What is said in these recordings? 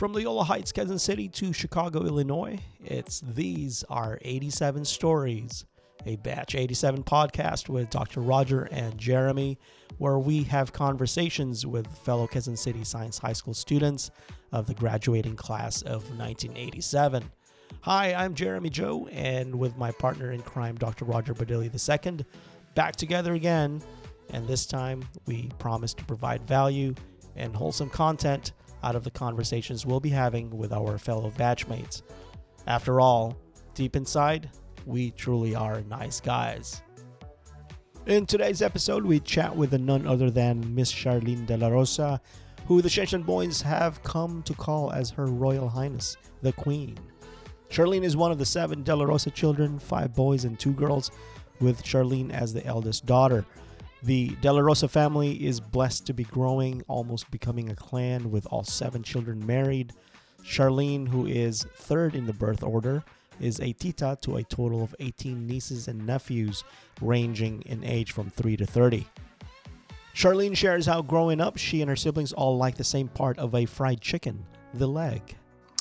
From Loyola Heights, Quezon City to Chicago, Illinois, it's These Are 87 Stories, a Batch 87 podcast with Dr. Roger and Jeremy, where we have conversations with fellow Quezon City Science High School students of the graduating class of 1987. Hi, I'm Jeremy Joe, and with my partner in crime, Dr. Roger Badilli II, back together again. And this time, we promise to provide value and wholesome content out of the conversations we'll be having with our fellow batchmates. After all, deep inside, we truly are nice guys. In today's episode, we chat with none other than Miss Sharlene De La Rosa, who the Shenshen boys have come to call as Her Royal Highness, the Queen. Sharlene is one of the seven De La Rosa children, five boys and two girls, with Sharlene as the eldest daughter. The De La Rosa family is blessed to be growing, almost becoming a clan with all seven children married. Sharlene, who is third in the birth order, is a tita to a total of 18 nieces and nephews, ranging in age from 3 to 30. Sharlene shares how growing up, she and her siblings all like the same part of a fried chicken, the leg.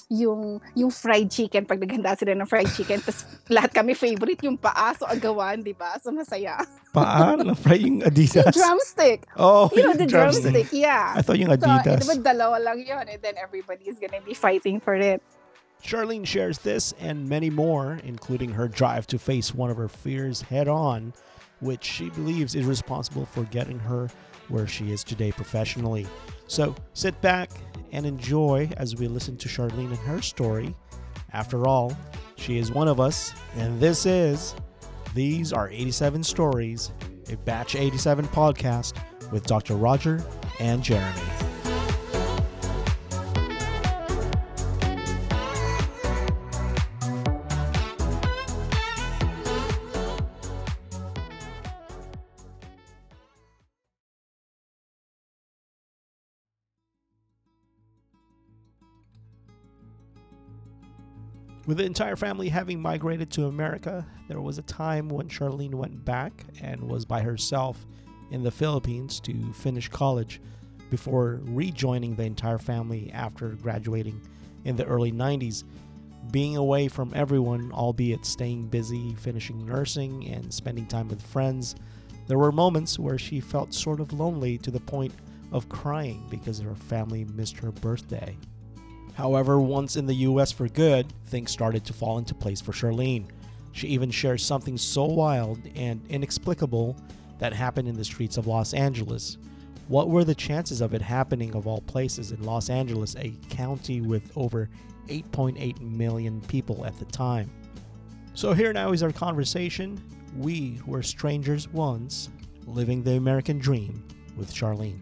Yung yung fried chicken pag naghanda sila ng fried chicken tapos lahat kami favorite yung paa so agawan di ba? So masaya. Paa na fry yung Adidas. yung drumstick. Oh, you know the drumstick, yeah. I thought yung so eh, Adidas. di ba dalawa lang yun and then everybody is gonna be fighting for it. Charlene shares this and many more, including her drive to face one of her fears head on, which she believes is responsible for getting her where she is today professionally. So sit back and enjoy as we listen to Sharlene and her story. After all, she is one of us, and this is These Are 87 Stories, a Batch 87 podcast with Dr. Roger and Jeremy. With the entire family having migrated to America, there was a time when Sharlene went back and was by herself in the Philippines to finish college before rejoining the entire family after graduating in the early 90s. Being away from everyone, albeit staying busy, finishing nursing, and spending time with friends, there were moments where she felt sort of lonely to the point of crying because her family missed her birthday. However, once in the US for good, things started to fall into place for Sharlene. She even shares something so wild and inexplicable that happened in the streets of Los Angeles. What were the chances of it happening, of all places, in Los Angeles, a county with over 8.8 million people at the time? So, here now is our conversation. We were strangers once, living the American dream with Sharlene.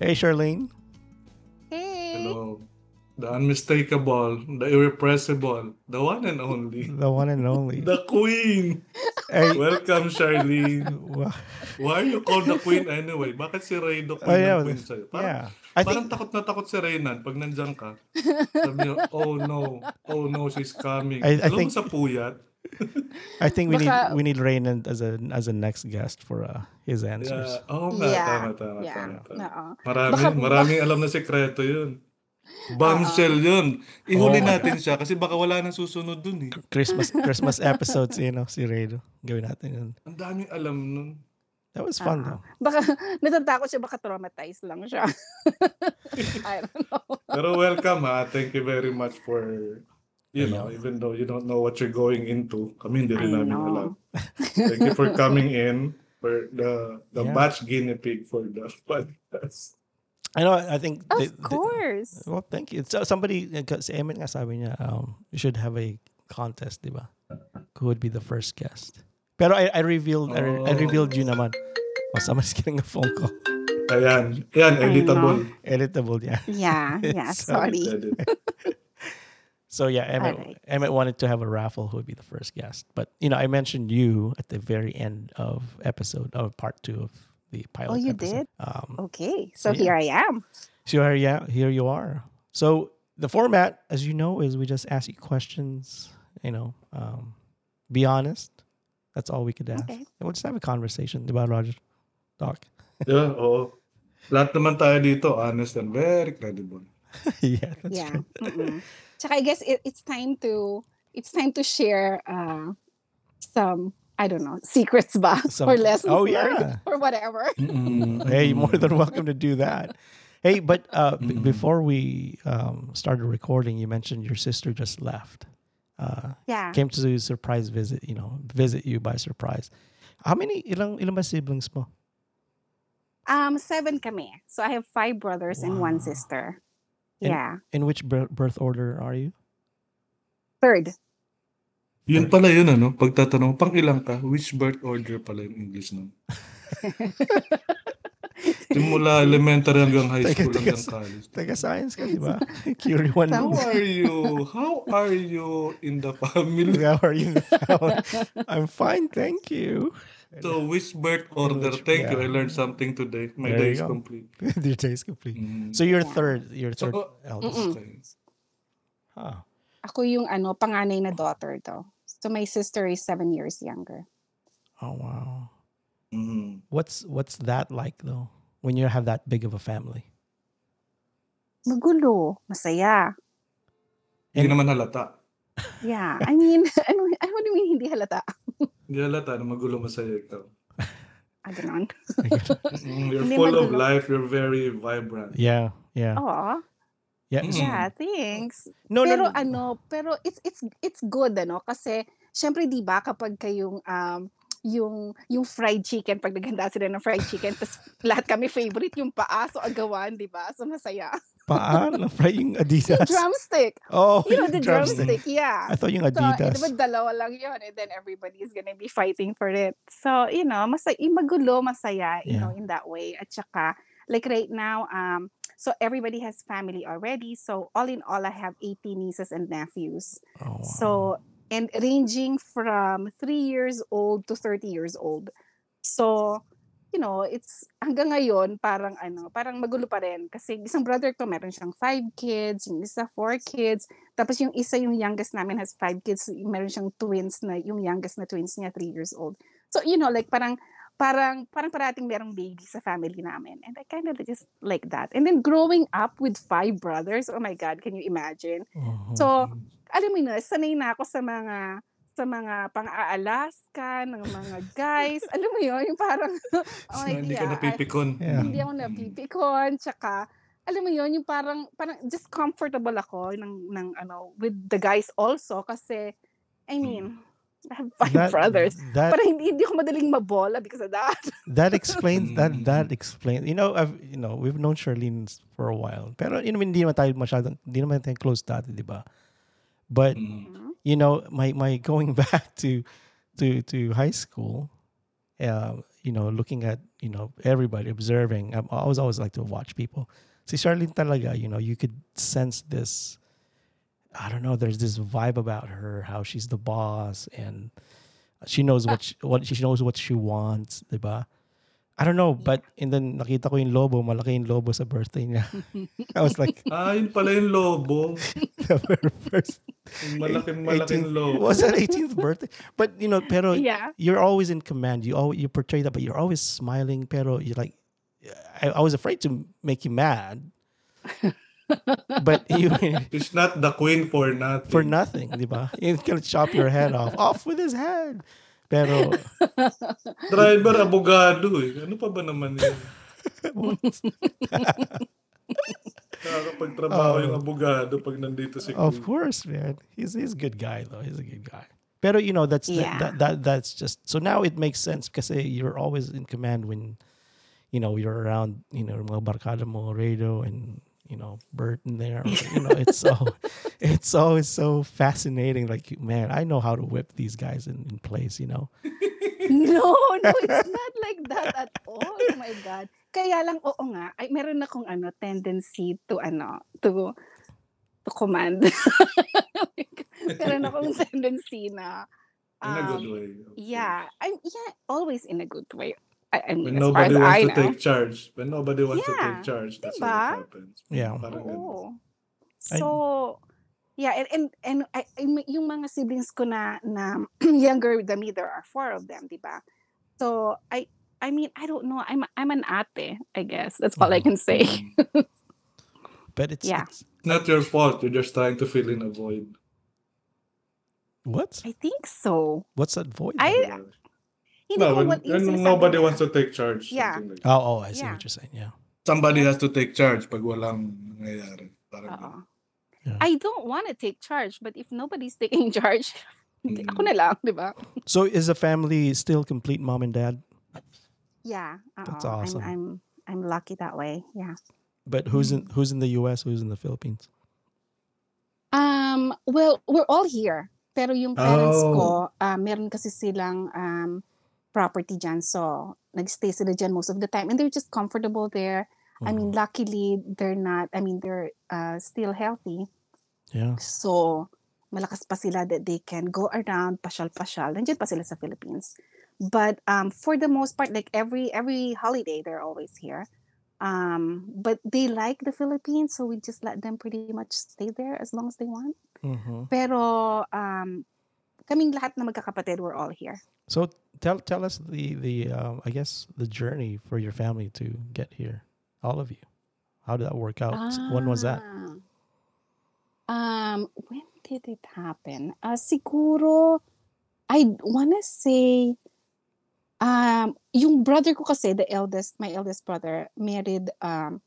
Hey, Charlene. hey Hello. The unmistakable, the irrepressible, the one and only, The one and only. the queen. hey, Welcome, Charlene. Why are you called the queen anyway? Bakit si Reydo oh, queen yeah. ng queen sa'yo? Parang, yeah. I parang think takot na takot si Reynan pag nandyan ka. Sabi niyo, oh no, oh no, she's coming. I- I Alam think- mo sa puyat? I think we need Baka- we need Raynan as a as a next guest for uh, his answers. Yeah. Oo nga, yeah tama, tama, yeah tama, tama. oo Marami, Baka- maraming alam na sekreto yun. Bombshell yun. Oo. Ihuli natin siya kasi baka wala nang susunod dun eh. Christmas Christmas episodes, you know, si Raydo. Gawin natin yun. Ang daming alam nun. That was fun Ah. though. baka natatakot siya baka traumatized lang siya I don't know Pero welcome ha. Thank you very much for, you know, Ayun. even though you don't know what you're going into, kami hindi rin I namin know. alam. Thank you for coming in for the the Yeah. batch guinea pig for the podcast. I know I think of they- they- course well, thank you. So somebody si Emin nga sabi niya um we should have a contest, di ba? Who would be the first guest? Pero I, I revealed I, I Oh. revealed you naman. Oh, somebody's getting a phone call. Ayan. Yan, I editable. Editable, yeah. yeah yeah Sorry. sorry Edit. So yeah, Emmett, Alright. Emmett wanted to have a raffle who would be the first guest. But you know, I mentioned you at the very end of episode of part two of the pilot. Oh, you episode. did? Um, okay so So, yeah. here I am so here, yeah, here you are. So the format, as you know, is we just ask you questions. You know, um, be honest. That's all we could ask. Okay. And we'll just have a conversation about Roger. Doc. Yeah, oo. Lahat naman tayo dito, honest and very credible. yeah, that's Yeah. True. Tsaka I guess it, it's time to it's time to share uh, some I don't know secrets ba Some- or lessons oh, yeah. or whatever. Hey, more than welcome to do that. Hey, but uh, b- before we um, started recording, you mentioned your sister just left. Uh, Yeah. came to surprise visit, you know, visit you by surprise. How many ilang ilang ba siblings mo? Um, seven kami. So I have five brothers and one sister. And- Yeah. In which bir- birth order are you? Third. Yun pala yun, ano? Pagtatanong, pang ilang ka? Which birth order pala yung English nun? Simula elementary hanggang high school teka, hanggang sa- college. Taga science ka, di ba? Curie one. How are you? How are you in the family? How are you? I'm fine, thank you. So, which birth order? Which- Thank you. yeah. I learned something today. My There day you is complete. Your day is complete. Mm. So you're Yeah. third, you're third So, eldest. Mm-mm. Huh. Ako yung ano, panganay na daughter to. So my sister is seven years younger. Oh wow. Mm. What's what's that like though? When you have that big of a family? Magulo. Masaya. Hindi naman halata. Yeah. I mean, ano, ano do you mean hindi halata? Hindi halata na magulo masaya ikaw. Ah, ganon. Mm, You're Hindi full of magulo. life. You're very vibrant. yeah, yeah. Oo. Yeah. Mm. Yeah, thanks. No, pero no, no. ano, pero it's it's it's good ano kasi syempre 'di ba kapag kayong um yung yung fried chicken pag naghanda sila ng fried chicken tapos lahat kami favorite yung paa so agawan 'di ba so masaya Paano? Fry yung Adidas. yung drumstick oh, you know yung the drumstick, yeah I thought yung so eh, Adidas. di ba dalawa lang yun and then everybody is gonna be fighting for it so you know masaya magulo masaya you Yeah. know in that way at saka like right now um so everybody has family already so all in all I have 18 nieces and nephews oh, wow. So, and ranging from three years old to 30 years old. So, you know, it's hanggang ngayon parang ano, parang magulo pa rin kasi isang brother ko meron siyang five kids, yung isa four kids, tapos yung isa yung youngest namin has five kids, meron siyang twins na yung youngest na twins niya three years old. So, you know, like parang parang parang parating merong baby sa family namin. And I kind of just like that. And then growing up with five brothers, oh my god, can you imagine? Mhm. So, alam mo na, sanay na ako sa mga sa mga pang-aalaska ng mga guys. alam mo yun, yung parang, oh, So, hindi ka yeah, napipikon. Yeah. hindi ako napipikon, tsaka, alam mo yun, yung parang, parang just comfortable ako ng, ng ano, with the guys also, kasi, I mean, I have five That- brothers. That Parang hindi, hindi ako madaling mabola because of that. that explains that Mm. that explains. You know, I've you know we've known Charlene for a while, pero you know hindi naman tayo masyadong hindi naman tayo close dati, di ba? But Mm. You know, my my going back to to to high school, uh, you know, looking at you know everybody observing. I'm, I was always like to watch people. See, Sharlene talaga, you know, you could sense this. I don't know. There's this vibe about her, how she's the boss, and she knows what she, what she knows what she wants, diba? I don't know, but and then nakita ko yung lobo, malaki yung lobo sa birthday niya. I was like, Ah, yun pala yung lobo. the very first Yung malaking malaking 18th lobo. was that 18th birthday? But you know, pero yeah. you're always in command. You always you portray that, but you're always smiling. Pero you're like, I, I was afraid to make you mad, but you it's not the queen for nothing. for nothing, di ba? You can chop your head off, off with his head. Pero Driver, abogado eh. Ano pa ba naman yun? Nakakapagtrabaho Oh. yung abogado pag nandito si of Queen. course, man, he's he's a good guy though. He's a good guy. Pero you know that's Yeah. that, that that's just so now it makes sense because you're always in command when you know you're around you know mga barkada mo radio and you know Bert in there or, you know it's so it's always so fascinating like man I know how to whip these guys in, in place you know No, no, it's not like that at all. Oh my God. Kaya lang, oo nga, ay, meron akong ano, tendency to, ano, to, to command. meron akong tendency na, In a good um, way. of yeah, I'm, yeah, always in a good way. I, I mean, When as far as nobody I wants to know. take charge. When nobody wants to take charge, that's diba? when it happens. Yeah. Parang. Oo. So, yeah, and and, and I, I- yung mga siblings ko na na younger than me, there are four of them, di ba? So, I I mean, I don't know. I'm I'm an ate, I guess. That's all I Mhm. can say. But it's, Yeah. it's It's not your fault. You're just trying to fill in a void. what? I think so. What's that void? I- Yeah. Hindi No, ko when, when nobody niya. wants to take charge. Yeah. like oh, oh, I see Yeah. what you're saying. Yeah. Somebody has to take charge pag walang nangyayari. Parang Yeah. I don't want to take charge, but if nobody's taking charge, hindi, ako Mm. na lang, di ba? So is the family still complete mom and dad? Yeah. That's awesome. I'm, I'm, I'm lucky that way. Yeah. But who's in Mm. who's in the US? Who's in the Philippines? Um, well, we're all here. Pero yung parents Oh. ko, ah, meron kasi silang um, property dyan. So, nagstay sila dyan most of the time. And they're just comfortable there. I mean, Mhm. luckily, they're not, I mean, they're uh, still healthy. yeah. So, malakas pa sila that they can go around, pasyal-pasyal. Nandiyan pa sila sa Philippines. But um, for the most part, like every every holiday, they're always here. Um, but they like the Philippines, so we just let them pretty much stay there as long as they want. Mhm. Pero um, kaming lahat na magkakapatid, we're all here. So tell tell us the the um, I guess the journey for your family to get here, all of you. How did that work out? When was that? Ah. Um, when did it happen? Uh, siguro, I wanna say, um, yung brother ko kasi, the eldest, my eldest brother, married, um,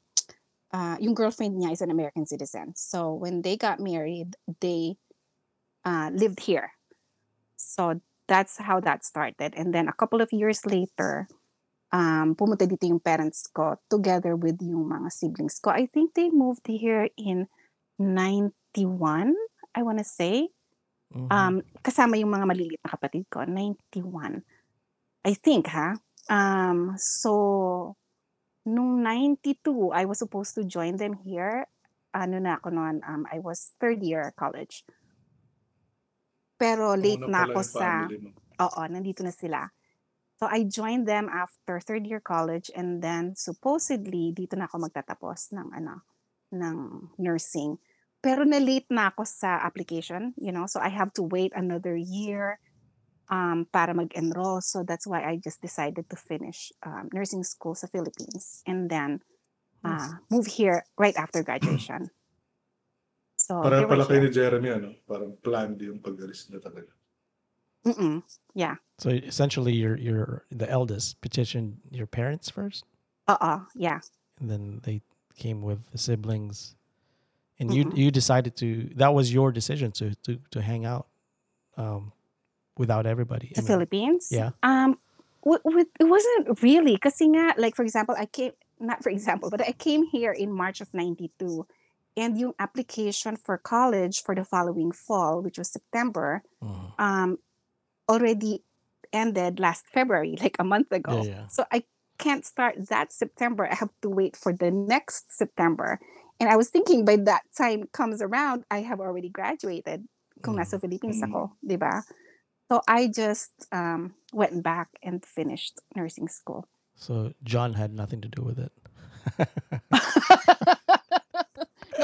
uh, yung girlfriend niya is an American citizen. So when they got married, they uh, lived here. So that's how that started. And then a couple of years later, um, pumunta dito yung parents ko together with yung mga siblings ko. I think they moved here in 91, I want to say. Mhm. Um, kasama yung mga maliliit na kapatid ko, 91. I think, ha? Um, so, nung 92, I was supposed to join them here. Ano na ako noon, um, I was third year college. Pero late Una na ako sa... Oo, nandito na sila. So I joined them after third year college and then supposedly dito na ako magtatapos ng ano ng nursing. Pero na late na ako sa application, you know, so I have to wait another year um, para mag-enroll. So that's why I just decided to finish um, nursing school sa Philippines and then uh, move here right after graduation. So Para they were pala kayo here. ni Jeremy, ano? Parang planned yung pag-alis na talaga. Mm-mm. So essentially, you're you're the eldest petitioned your parents first, Oo, yeah. and then they came with the siblings, and you you decided to that was your decision to to to hang out, um, without everybody. I sa mean, Philippines? yeah. Um, w- w- it wasn't really. Kasi nga, like for example, I came, not for example, but I came here in March of 92. And yung application for college for the following fall, which was September, mhm. um, already ended last February, like a month ago. Yeah, yeah. So I can't start that September. I have to wait for the next September. And I was thinking by that time comes around, I have already graduated kung Mm. nasa Philippines Mm. ako, di ba? So I just um, went back and finished nursing school. So John had nothing to do with it.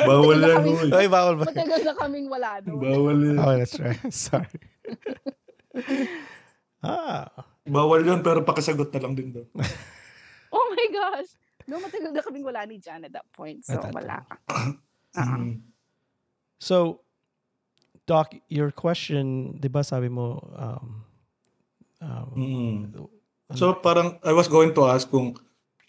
Bawal na kaming- uy. Ay, bawal ba? Matagal na kaming wala doon. Bawal yan. Oh, that's right. Sorry. ah, Bawal yun, pero pakasagot na lang din daw. Oh my gosh! No, matagal na kaming wala ni Jan at that point. So, At that wala. Mm. So, Doc, your question, di ba sabi mo, um, um, Mm. So parang I was going to ask kung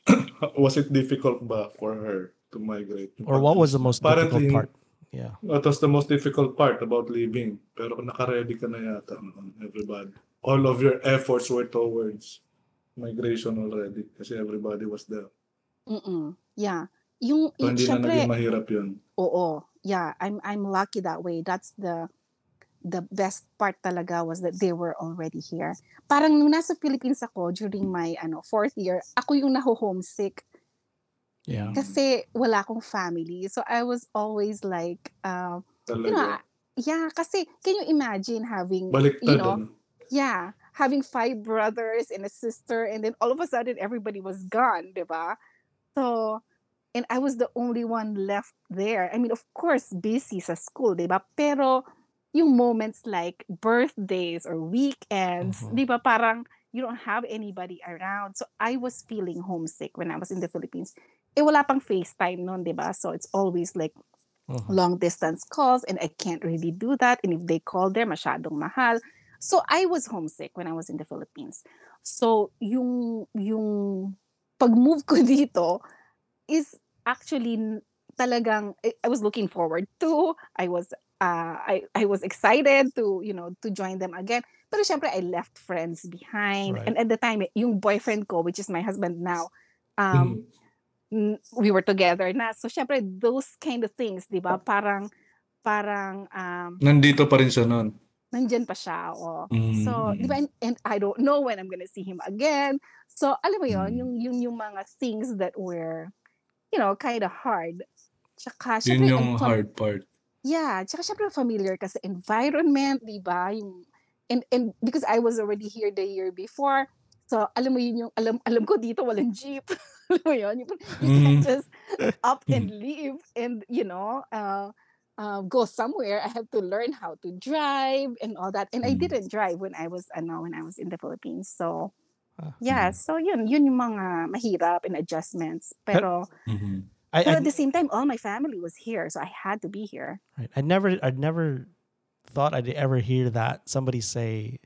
was it difficult ba for her to migrate? or what was the most difficult Apparently, part? Yeah. What was the most difficult part about leaving? Pero naka-ready ka na yata, no, everybody. All of your efforts were towards migration already kasi everybody was there. Mm-mm. Yeah. Yung, So yung hindi na syempre, naging mahirap yun. Oo. Yeah, I'm I'm lucky that way. That's the the best part talaga was that they were already here. Parang nung nasa Philippines ako during my ano fourth year, ako yung naho-homesick Yeah. kasi wala akong family. So I was always like uh, you know, yeah, kasi can you imagine having Baliktad, you know, ano? yeah, having five brothers and a sister and then all of a sudden everybody was gone, 'di ba? So and I was the only one left there. I mean, of course, busy sa school, 'di ba? Pero yung moments like birthdays or weekends, Mhm. 'di ba, parang you don't have anybody around. So I was feeling homesick when I was in the Philippines. Eh wala pang FaceTime noon, 'di ba? So it's always like Mhm. long distance calls and I can't really do that and if they call there masyadong mahal. So I was homesick when I was in the Philippines. So yung yung pag-move ko dito is actually talagang I, I was looking forward to. I was uh, I I was excited to, you know, to join them again. Pero syempre I left friends behind Right. and at the time eh, yung boyfriend ko which is my husband now Mm. um n- we were together na. So syempre those kind of things, 'di ba? Parang parang um Nandito pa rin siya noon. nandyan pa siya. Oh. Mm, So, di ba, mm. and, and I don't know when I'm gonna see him again. So, alam mo yon Mm. yung, yung, yung mga things that were, you know, kind of hard. Tsaka, Yun syempre, yung ang fam- hard part. Yeah, tsaka syempre familiar ka sa environment, di ba? Yung, and, and because I was already here the year before, so alam mo yun yung, alam, alam ko dito walang jeep. mo? You, you Mm. can't just up and leave and, you know, uh, uh, go somewhere. I have to learn how to drive and all that. And I Mm. didn't drive when I was, ano, when I was in the Philippines. So, Ah. yeah, Mm. so yun, yun yung mga mahirap and adjustments. Pero, Mhm. I, I, at the same time, all my family was here, so I had to be here. right. I never I never thought I'd ever hear that somebody say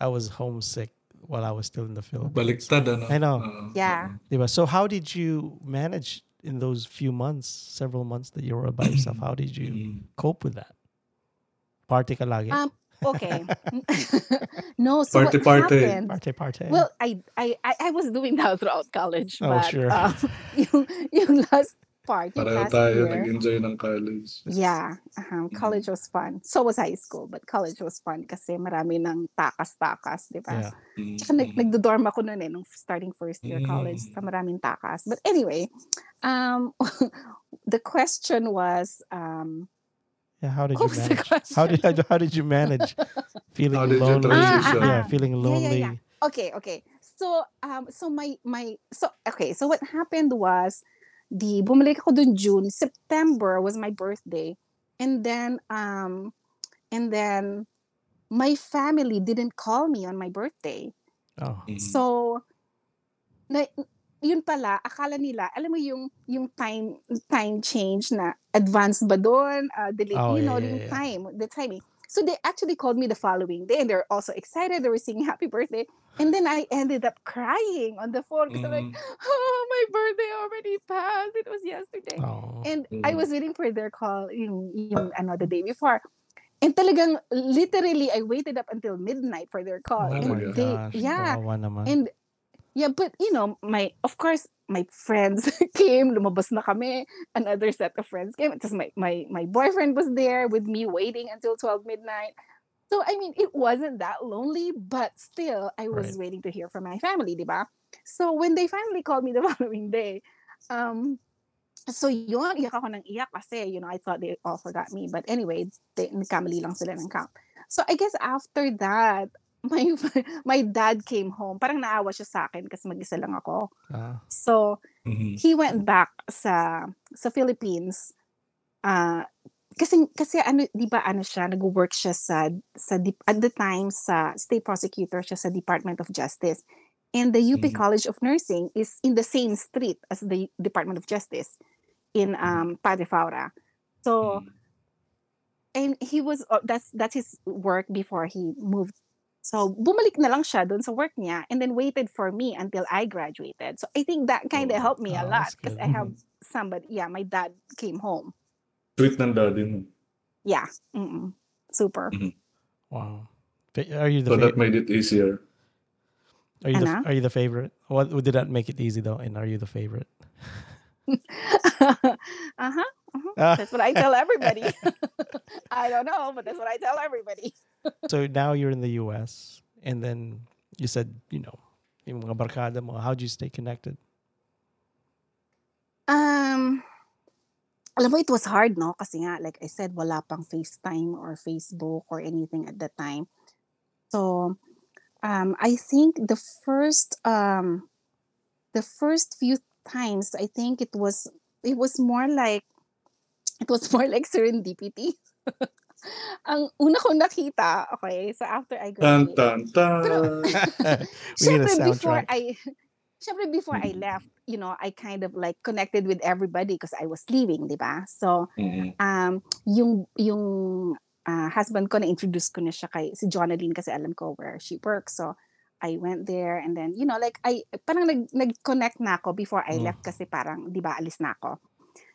I was homesick while I was still in the Philippines. Baliktad, ano? I know. Oo, Yeah. Diba? So how did you manage in those few months, several months that you were by yourself? How did you Mm. cope with that? Party ka lagi? Um, okay. no, so Party, what party. happened? party, party. Well, I, I I I was doing that throughout college, Oh, but sure. um, yung yung last part, yung Pareho last tayo year, nag-enjoy ng college. yeah, uh college was fun. So was high school, but college was fun kasi marami ng takas-takas, di ba? yeah. Mm, Tsaka nag, nagdo-dorm ako noon eh, nung starting first year college, Mm. sa maraming takas. But anyway, um, the question was, um, Yeah, how did you manage? How did how did you manage feeling How did you lonely? transition? Ah, ah, yeah, ah. feeling Yeah, yeah, lonely. yeah. okay okay so um so my my so okay so what happened was the bumalik ako dun June. September was my birthday. And then um and then my family didn't call me on my birthday. Oh, Mhm. so na, yun pala akala nila alam mo yung yung time time change na advance ba doon uh, delay Oh, you yeah, know yeah, yung yeah. time the timing. So they actually called me the following day and they're also excited. They were singing happy birthday and then I ended up crying on the phone because I'm like Mm. oh my birthday already passed it was yesterday oh. and I Mm. was waiting for their call yung, yung ano, the day before. And talagang, literally, I waited up until midnight for their call. Oh and they, gosh. yeah. And, yeah, but, you know, my, of course, my friends came, lumabas na kami, another set of friends came. Because my, my, my boyfriend was there with me waiting until 12 midnight. So, I mean, it wasn't that lonely, but still, I was Right. waiting to hear from my family, di ba? So, when they finally called me the following day, um, so yun, iyak ako ng iyak kasi, you know, I thought they all forgot me. But anyway, they, nagkamali lang sila ng count. So, I guess after that, my my dad came home. Parang naawa siya sa akin kasi mag-isa lang ako. Ah, So, Mhm. he went back sa sa Philippines uh, kasi kasi ano 'di ba ano siya nag-work siya sa sa at the time sa state prosecutor siya sa Department of Justice and the UP Mhm. College of Nursing is in the same street as the Department of Justice in um Padre Faura so Mhm. and he was uh, that's that's his work before he moved so bumalik na lang siya doon sa work niya and then waited for me until I graduated so I think that kind of Oh. helped me a Oh, lot because. I have Mhm. somebody yeah my dad came home Sweet ng daddy mo. yeah mm-mm. super wow. Are you the So that made it easier. are you the are you the favorite? What did that make it easy though? And are you the favorite? uh-huh, uh-huh. Ah. that's what I tell everybody I don't know but that's what I tell everybody so now you're in the US and then you said, you know, yung mga barkada mo, how'd you stay connected? Um, alam mo, it was hard, no? Kasi nga, like I said, wala pang FaceTime or Facebook or anything at that time. So, um, I think the first, um, the first few times, I think it was, it was more like, it was more like serendipity. ang una kong nakita, okay, so after I Tan, graduated, tan, tan. we need a syempre before. I, syempre before I Mm. left, you know, I kind of like connected with everybody because I was leaving, di ba? So, Mm-mm. um, yung, yung ah, husband ko, na-introduce ko na siya kay, si Jonaline kasi alam ko where she works. So, I went there and then, you know, like, I, parang nag, nag-connect na ako before I Mm. left kasi parang, di ba, alis na ako.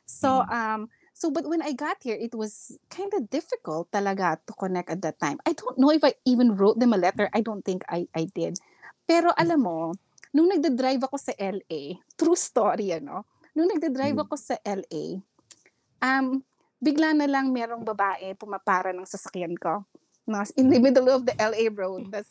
So, Mm. um, so but when I got here, it was kind of difficult talaga to connect at that time. I don't know if I even wrote them a letter. I don't think I, I did. Pero alam mo, nung nagda-drive ako sa LA, true story, ano? Nung nagda-drive Mm. ako sa LA, um, bigla na lang merong babae pumapara ng sasakyan ko. No, in the middle of the LA road. That's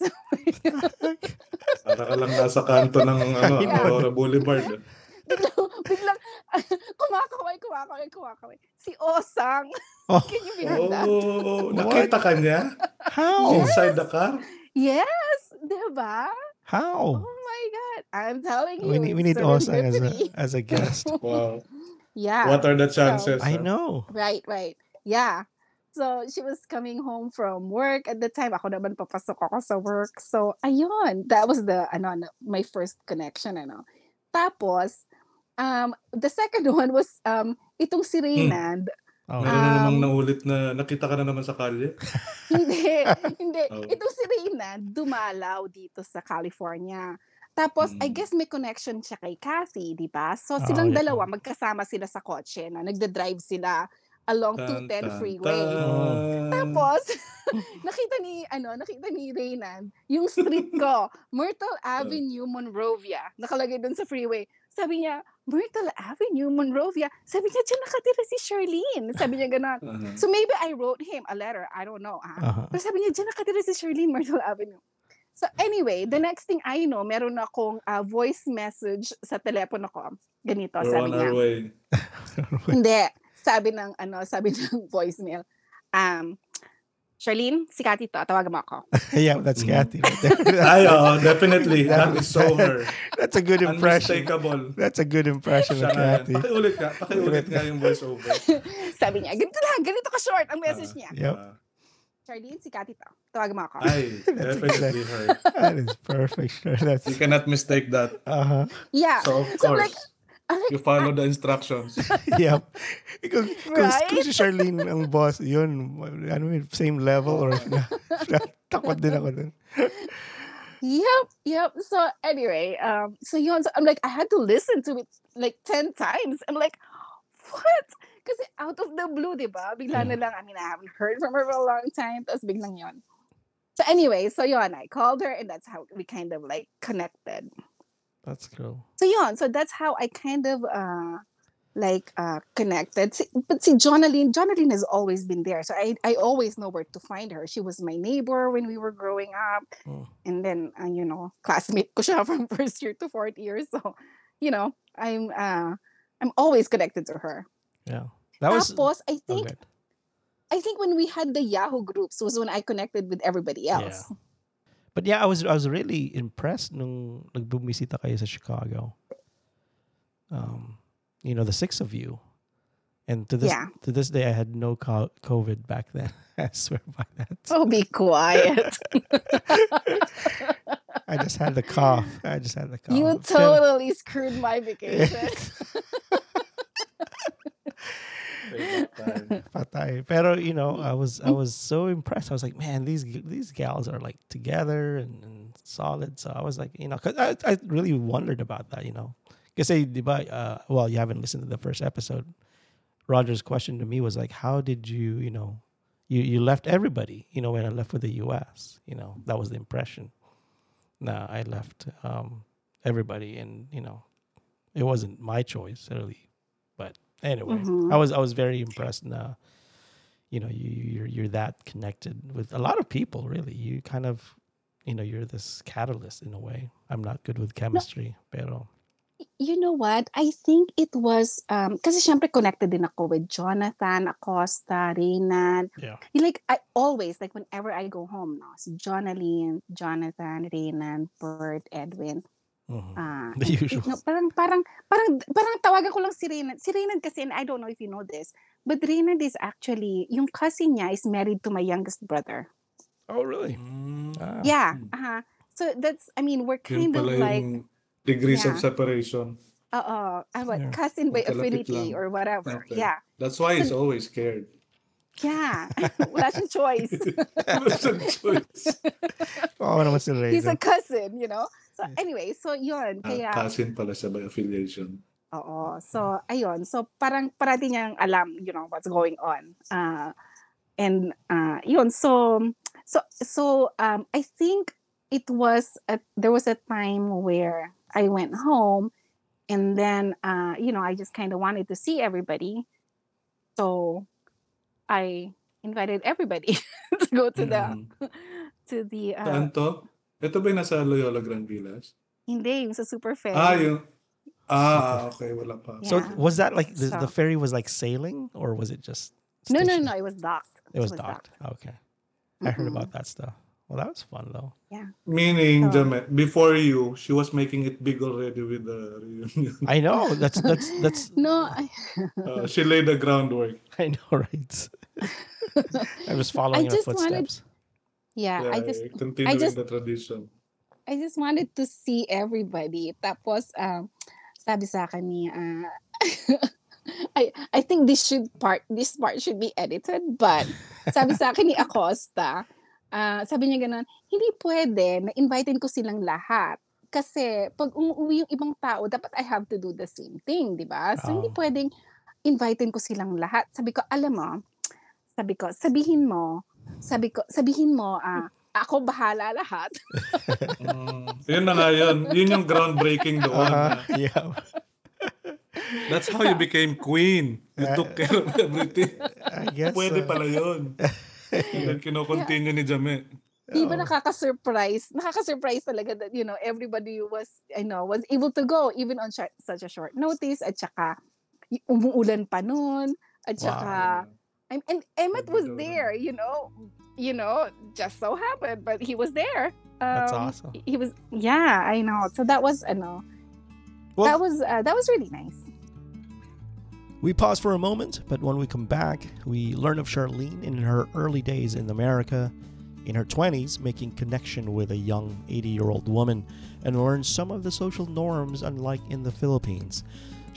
Para ka lang nasa kanto ng ano, Yeah. Aurora Boulevard. eh. biglang, biglang kumakaway, kumakaway, kumakaway. Si Osang. Oh, Can you believe that? Oh, nakita ka niya? how? Inside the car? Yes, diba? How? Oh my God. I'm telling you. We need we need Osang as a as a guest. Wow. yeah. What are the chances? I know. Right, right. Yeah. So, she was coming home from work at the time. Ako naman papasok ako sa work. So, ayun. That was the, ano, ano, my first connection, ano. Tapos, um, the second one was, um, itong si Reynand. Oh, Meron na namang Um, naulit na nakita ka na naman sa kalye. hindi, hindi. Oh. Itong si Reynand, dumalaw dito sa California. Tapos, I Mm. guess may connection siya kay Kathy, di ba? So, Oh, silang yeah. dalawa, magkasama sila sa kotse, no? Nagda-drive sila along Tan, 210 tan, freeway. tan. Tapos, nakita ni, ano, nakita ni Reynan, yung street ko, Myrtle Avenue, Monrovia. Nakalagay dun sa freeway. Sabi niya, Myrtle Avenue, Monrovia. Sabi niya, dyan nakatira si Charlene. Sabi niya ganon. Aha. So maybe I wrote him a letter. I don't know. Ah. uh-huh. Pero sabi niya, dyan nakatira si Charlene, Myrtle Avenue. So anyway, the next thing I know, meron akong ah, voice message sa telepono ko. Ganito, We're sabi on niya. our way. Hindi. Sabi ng ano, sabi ng voicemail. Um, Charlene, si Cathy to. Tawagan mo ako. yeah, that's Mhm. Kathy. Right oo, definitely. That is so her. That's a good impression. Unmistakable. That's a good impression of. Kathy. Pakiulit nga. Pakiulit nga yung voiceover. sabi niya, ganito lang, ganito ka short ang message niya. Yep. Ah, Charlene, si Cathy to. Tawagan mo ako. ay, That's definitely her. That is perfect. Sure. That's You cannot mistake that. uh-huh. yeah. So, of So, course, like, you follow the instructions. yep. Kung, kung, Right? kung si Sharlene ang boss, yun, ano yun, same level or if na, if na, takot din ako dun. Yep, yep. So anyway, um, so yun, so I'm like, I had to listen to it like 10 times. I'm like, what? Kasi out of the blue, di ba? Bigla na lang, I mean, I haven't heard from her for a long time. Tapos biglang yun. So anyway, so yun, I called her and that's how we kind of like connected. That's cool. So yun, so that's how I kind of uh like uh connected. Si- But see, Jonaline, Jonaline has always been there. So I I always know where to find her. She was my neighbor when we were growing up. Mm. And then uh, you know, classmate ko siya from first year to fourth year. So, you know, I'm uh I'm always connected to her. Yeah. That was Tapos, I oh, think. I think when we had the Yahoo groups was when I connected with everybody else. But yeah, I was I was really impressed nung nagbumisita kayo sa Chicago. Um, you know, the six of you. And to this Yeah. to this day I had no COVID back then. I swear by that. Oh, be quiet. I just had the cough. I just had the cough. you totally screwed my vacation. Favorite time. Patay. Pero you know, I was I was so impressed. I was like, man, these these gals are like together and, and solid. So I was like, you know, 'cause I I really wondered about that. You know, because say, uh, well, you haven't listened to the first episode. Roger's question to me was like, how did you, you know, you you left everybody. You know, when I left for the U.S. You know, that was the impression. Nah, I left um, everybody, and you know, it wasn't my choice really. But anyway, Mhm. I was I was very impressed. Now, you know, you you're you're that connected with a lot of people. Really, you kind of, you know, you're this catalyst in a way. I'm not good with chemistry, pero you know what? I think it was um kasi syempre connected din ako with Jonathan Acosta, Renan. yeah, like I always like whenever I go home, no, si Jonaline, Jonathan, Renan, Bert, Edwin. Mhm. Ah, The and, usual. no, parang parang parang parang tawagan ko lang si Renan. Si Renan kasi and I don't know if you know this. but Reynard is actually, yung cousin niya is married to my youngest brother. Oh, really? Mm. Ah. Yeah. Hmm. Uh-huh. So that's, I mean, we're Yun kind of pala like, yung degrees of Yeah. separation. uh, uh, what, Yeah. cousin by Magkalapit affinity lang. or whatever. Okay. Yeah. That's why he's always scared. Yeah. Wala siyang choice. What's the choice? Oh, naman si He's a Raider. cousin, you know? So anyway, so yun. Ah, Kaya, cousin pala siya by affiliation. Oo. So, ayun. So, parang parati niyang alam, you know, what's going on. Uh, and, uh, yun. So, so, so, um, I think it was, a, there was a time where I went home and then, uh, you know, I just kind of wanted to see everybody. So, I invited everybody to go to the, Mm. to the, uh, Saan to? Ito ba yung nasa Loyola Grand Villas? hindi, yung sa SuperFerry. Ah, yung... Ah, okay. Wala pa. So was that like the, the ferry was like sailing or was it just? no, no, no, it was docked. It was docked. Okay, I heard about that stuff. Well, that was fun though. Yeah. Meaning, So- Jamet, before you, she was making it big already with the reunion. I know that's that's that's. No, I, Uh, she laid the groundwork. I know, right? I was following in her just wanted- footsteps. Yeah, Yeah, I just continuing just- the tradition. I just wanted to see everybody. Tapos um sabi sa akin ni ah, I I think this should part this part should be edited but sabi sa akin ni Acosta ah, sabi niya ganun hindi pwede na invitein ko silang lahat kasi pag umuwi yung ibang tao dapat I have to do the same thing di ba so hindi Oo. pwedeng invitein ko silang lahat sabi ko alam mo sabi ko sabihin mo sabi ko sabihin mo ah ako bahala lahat Mm, yun na nga yun. Yun yung groundbreaking doon. Uh-huh. na, Yeah. That's how you became queen. You took care of everything. I guess. Pwede uh, pala yun. And then kinokontinue ni Jamet. Di ba nakaka-surprise? Nakaka-surprise talaga that, you know, everybody was, I know, was able to go even on short, such a short notice. At saka, umuulan pa noon. At saka, I'm- and Emmett was there, you know, you know, just so happened, but he was there. That's Um, awesome. He was, yeah, I know. So that was, ano, Well- that was, uh, that was really nice. We pause for a moment, but when we come back, we learn of Sharlene in her early days in America, in her 20s, making connection with a young 80 year old woman, and learn some of the social norms unlike in the Philippines.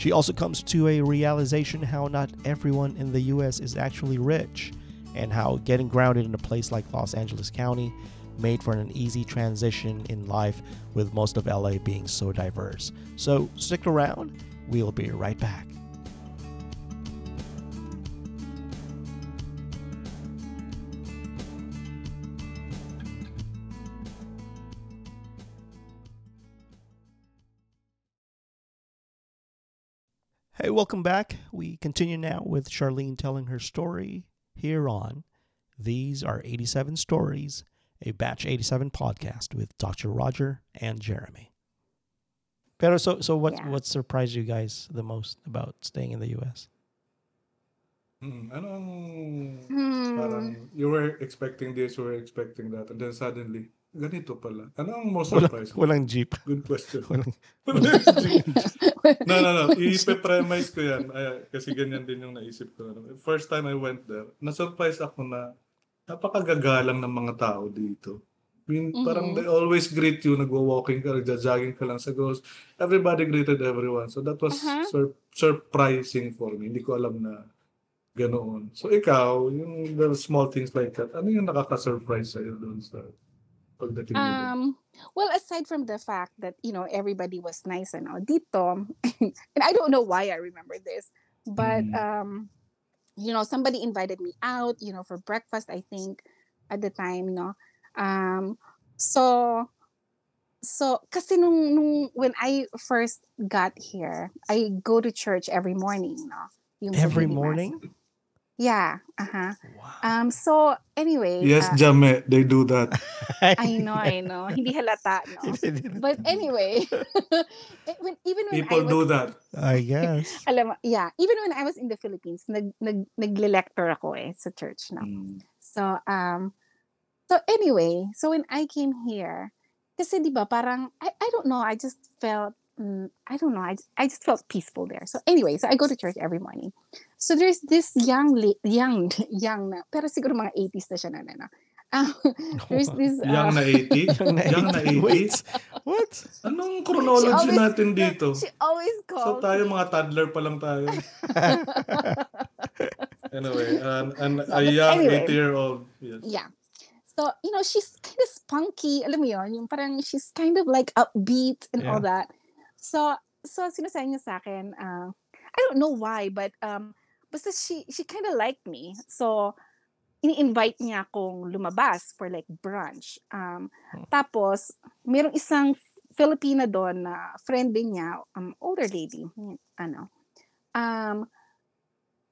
She also comes to a realization how not everyone in the US is actually rich, and how getting grounded in a place like Los Angeles County made for an easy transition in life, with most of LA being so diverse. So stick around, we'll be right back. Hey, welcome back. We continue now with Sharlene telling her story here on These Are 87 Stories, a Batch 87 podcast with Dr. Roger and Jeremy. Pero so so what Yeah. what surprised you guys the most about staying in the US? Hmm, anong... Hmm. Parang you were expecting this, you were expecting that, and then suddenly, ganito pala. Ano ang most Walang, surprising? walang jeep. Good question. Walang, no, no, no. Ipe-premise ko yan. Ay, kasi ganyan din yung naisip ko. First time I went there, na-surprise ako na napakagagalang ng mga tao dito. I mean, parang Mhm. they always greet you, nagwa-walking ka, nagja-jogging ka lang sa ghost. Everybody greeted everyone. So that was Uh-huh. sur- surprising for me. Hindi ko alam na ganoon. So ikaw, yung the small things like that, ano yung nakaka-surprise sa'yo doon sa pagdating mo doon? Um, well, aside from the fact that you know everybody was nice and all, dito, and I don't know why I remember this, but Mm. um, you know, somebody invited me out, you know, for breakfast. I think at the time, you know, um, so so kasi nung, nung when I first got here, I go to church every morning, no. Yung every morning? Morning? Yeah. Uh huh. Wow. Um. So anyway. Yes, uh, Jame, they do that. I know. I know. Hindi halata, no. But anyway, when, even when People I was, do that. I guess. alam mo, yeah, even when I was in the Philippines, nag, nag, nagle-lecture ako eh sa church, no? Mm. So, um, so anyway, so when I came here, kasi di ba parang, I, I don't know, I just felt, mm, I don't know, I, I just felt peaceful there. So anyway, so I go to church every morning. So there's this young young young na pero siguro mga 80s na siya na na. na. Um, there's this uh, Young na 80? Young na Young na 80. 80? Wait. What? Anong chronology always- natin dito? she always So calls tayo mga toddler pa lang tayo. Anyway, an, an, No, a young anyway. 80-year-old. Yes. Yeah. So, you know, she's kind of spunky. Alam mo yun, yung parang she's kind of like upbeat and all that. So, so sinasabi niya sa akin, uh, I don't know why, but um, basta she, she kind of liked me. So, ini-invite niya akong lumabas for like brunch. Um, Hmm. tapos, merong isang Filipina doon na friend din niya, um, older lady, ano, um,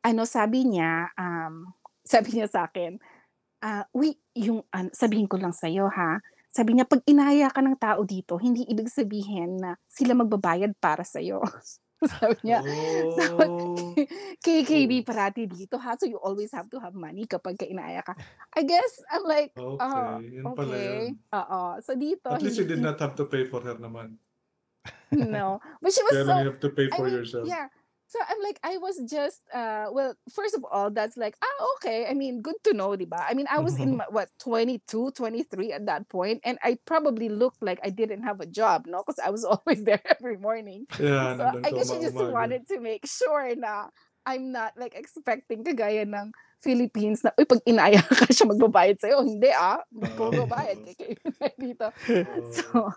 ano sabi niya, um, sabi niya sa akin, ah, uy, yung, an- sabihin ko lang sa'yo ha, sabi niya, pag inaya ka ng tao dito, hindi ibig sabihin na sila magbabayad para sa'yo. sabi niya, Oh. KKB parati dito ha, so you always have to have money kapag ka inaya ka. I guess, I'm like, Okay, yun pala okay, oo. So dito, At least you did not have to pay for her naman. no. But she was Kaya so, you have to pay I for mean, yourself. yeah. So I'm like, I was just, uh, well, first of all, that's like, ah, okay. I mean, good to know, diba? I mean, I was in my, what, 22, 23 at that point, and I probably looked like I didn't have a job, no? Because I was always there every morning. Yeah, So I guess she just umaga. wanted to make sure na I'm not like expecting kagaya ng Philippines na, uy, pag inaya ka siya magbabayad sa'yo. Hindi ah, magbabayad kay kay dito. So,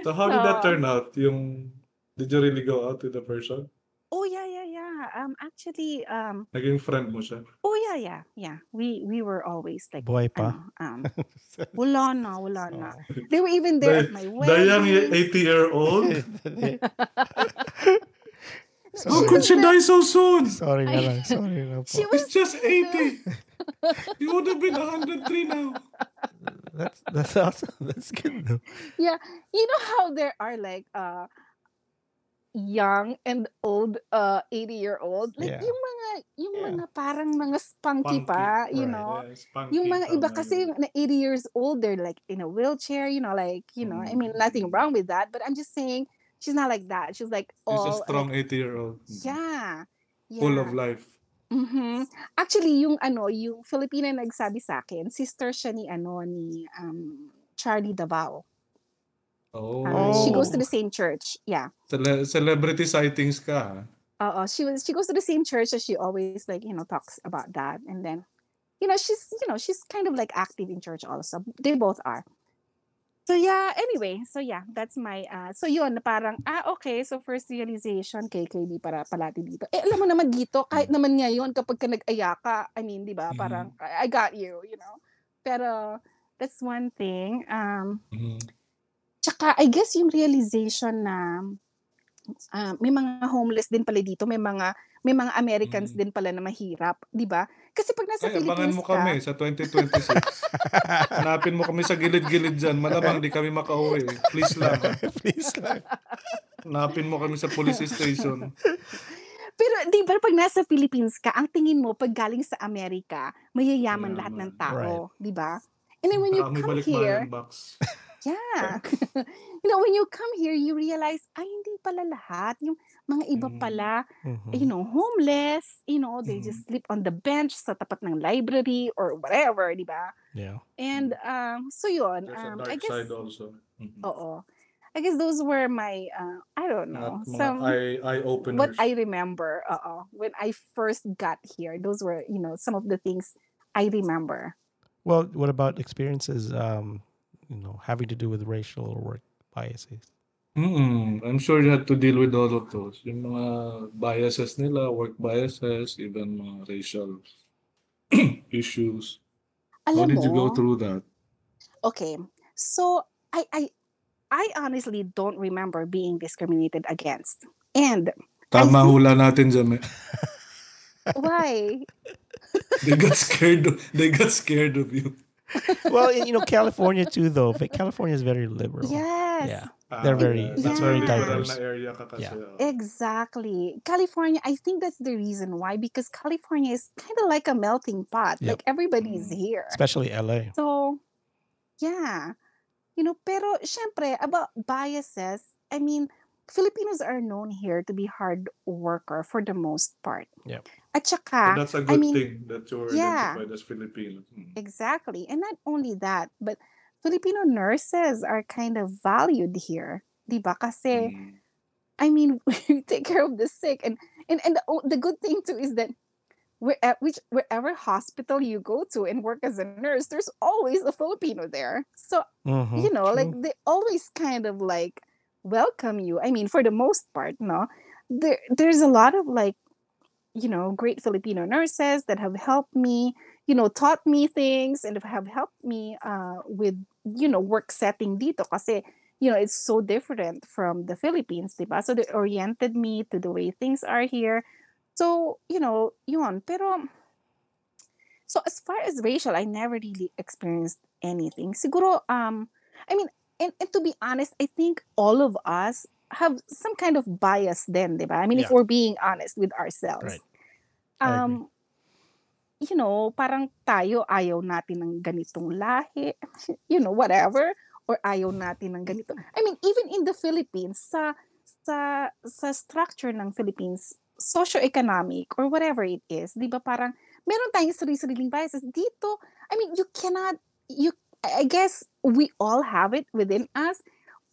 So how did that so- turn out? Yung, did you really go out with the person? Oh yeah, yeah, yeah. Um, actually, um, Naging friend mo siya? Oh yeah, yeah, yeah. We we were always like Boy pa. ano, um wala na, wala na. They were even there The- at my The young wedding. 80-year-old? How Sorry. could she die so soon? Sorry na lang. Sorry na po. She was It's just 80. You would have been 103 now. That's, that's awesome. That's good though. yeah. You know how there are like uh young and old uh 80 year old like Yeah. yung mga yung Yeah. mga parang mga spunky, Spunky, pa you right, know yeah, spunky, yung mga iba kasi yun. yung na 80 years old they're like in a wheelchair you know like you know I mean Mm. nothing wrong with that but I'm just saying she's not like that she's like She's all a like, strong 80-year-old. yeah Full yeah of life. Mhm. Actually, yung ano, yung Filipina nagsabi sa akin, sister siya ni ano ni um Charlie Davao. Oh. Uh, She goes to the same church. Yeah. Cele- celebrity sightings ka. ha? Uh, she was she goes to the same church so she always like, you know, talks about that and then you know, she's you know, she's kind of like active in church also. They both are. So yeah, anyway, so yeah, that's my uh so yun na parang ah okay, so first realization KKB para palati dito. Eh alam mo naman dito kahit naman ngayon kapag ka nag-aya ka, I mean, 'di ba? Mhm. Parang I I got you, you know. Pero that's one thing. Um Mhm. Tsaka, I guess yung realization na ah, may mga homeless din pala dito, may mga may mga Americans Mm. din pala na mahirap, 'di ba? Kasi pag nasa Ay, abangan Philippines mo ka, kami sa 2026. Hanapin mo kami sa gilid-gilid dyan. Malamang di kami makauwi. Please lang. Please lang. Hanapin mo kami sa police station. pero 'di ba pag nasa Philippines ka, ang tingin mo pag galing sa Amerika, mayayaman lahat ng tao, 'di ba? And then when you may come here, bayan box. yeah. you know, when you come here, you realize, ay, hindi pala lahat. Yung mga iba Mm. pala, Mhm. you know, homeless, you know, they Mhm. just sleep on the bench sa tapat ng library or whatever, di ba? Yeah. And um, so yun, There's a um, dark I guess, side also. Mhm. oo. I guess those were my, uh, I don't know, Mga, mga some, eye, eye openers. what I remember, uh-oh, when I first got here, those were, you know, some of the things I remember. Well, what about experiences, um, you know, having to do with racial or work biases? Mm, I'm sure you had to deal with all of those. Yung mga biases nila, work biases, even mga racial issues. How Alam did you go mo, through that? okay, so I, I, I honestly don't remember being discriminated against. And Tama think- hula natin dyan. eh. why? They got scared. Of, they got scared of you. well, you know, California too, though. but California is very liberal. Yes. Yeah. They're very- that's a very diverse. na area ka kasi. Yeah. Exactly. California, I think that's the reason why, because California is kind of like a melting pot. Yep. Like everybody's Mm. here. Especially LA. So, yeah. You know, pero syempre, about biases, I mean, Filipinos are known here to be hard worker for the most part. Yep. At So saka, that's a I good mean, thing that you're yeah, identified as Filipino. Mm. exactly. And not only that, but Filipino nurses are kind of valued here. Di ba? Kasi, Mm. I mean, we take care of the sick. And, and, and the, o- the good thing too is that where, at which, wherever hospital you go to and work as a nurse, there's always a Filipino there. So Mm-hmm. you know, like True. they always kind of like welcome you. I mean, for the most part, no, there there's a lot of like, you know, great Filipino nurses that have helped me, you know, taught me things and have helped me uh with you know work setting dito kasi you know it's so different from the Philippines, diba? So they oriented me to the way things are here. So you know, yun. Pero so as far as racial, I never really experienced anything. Siguro, um, I mean, and, and to be honest, I think all of us have some kind of bias then, diba? I mean, if Yeah. we're being honest with ourselves. Right. Um, you know, parang tayo ayaw natin ng ganitong lahi, you know, whatever, or ayaw natin ng ganito. I mean, even in the Philippines, sa sa sa structure ng Philippines, socio-economic or whatever it is, 'di ba parang meron tayong sarili-sariling biases dito. I mean, you cannot you I guess we all have it within us.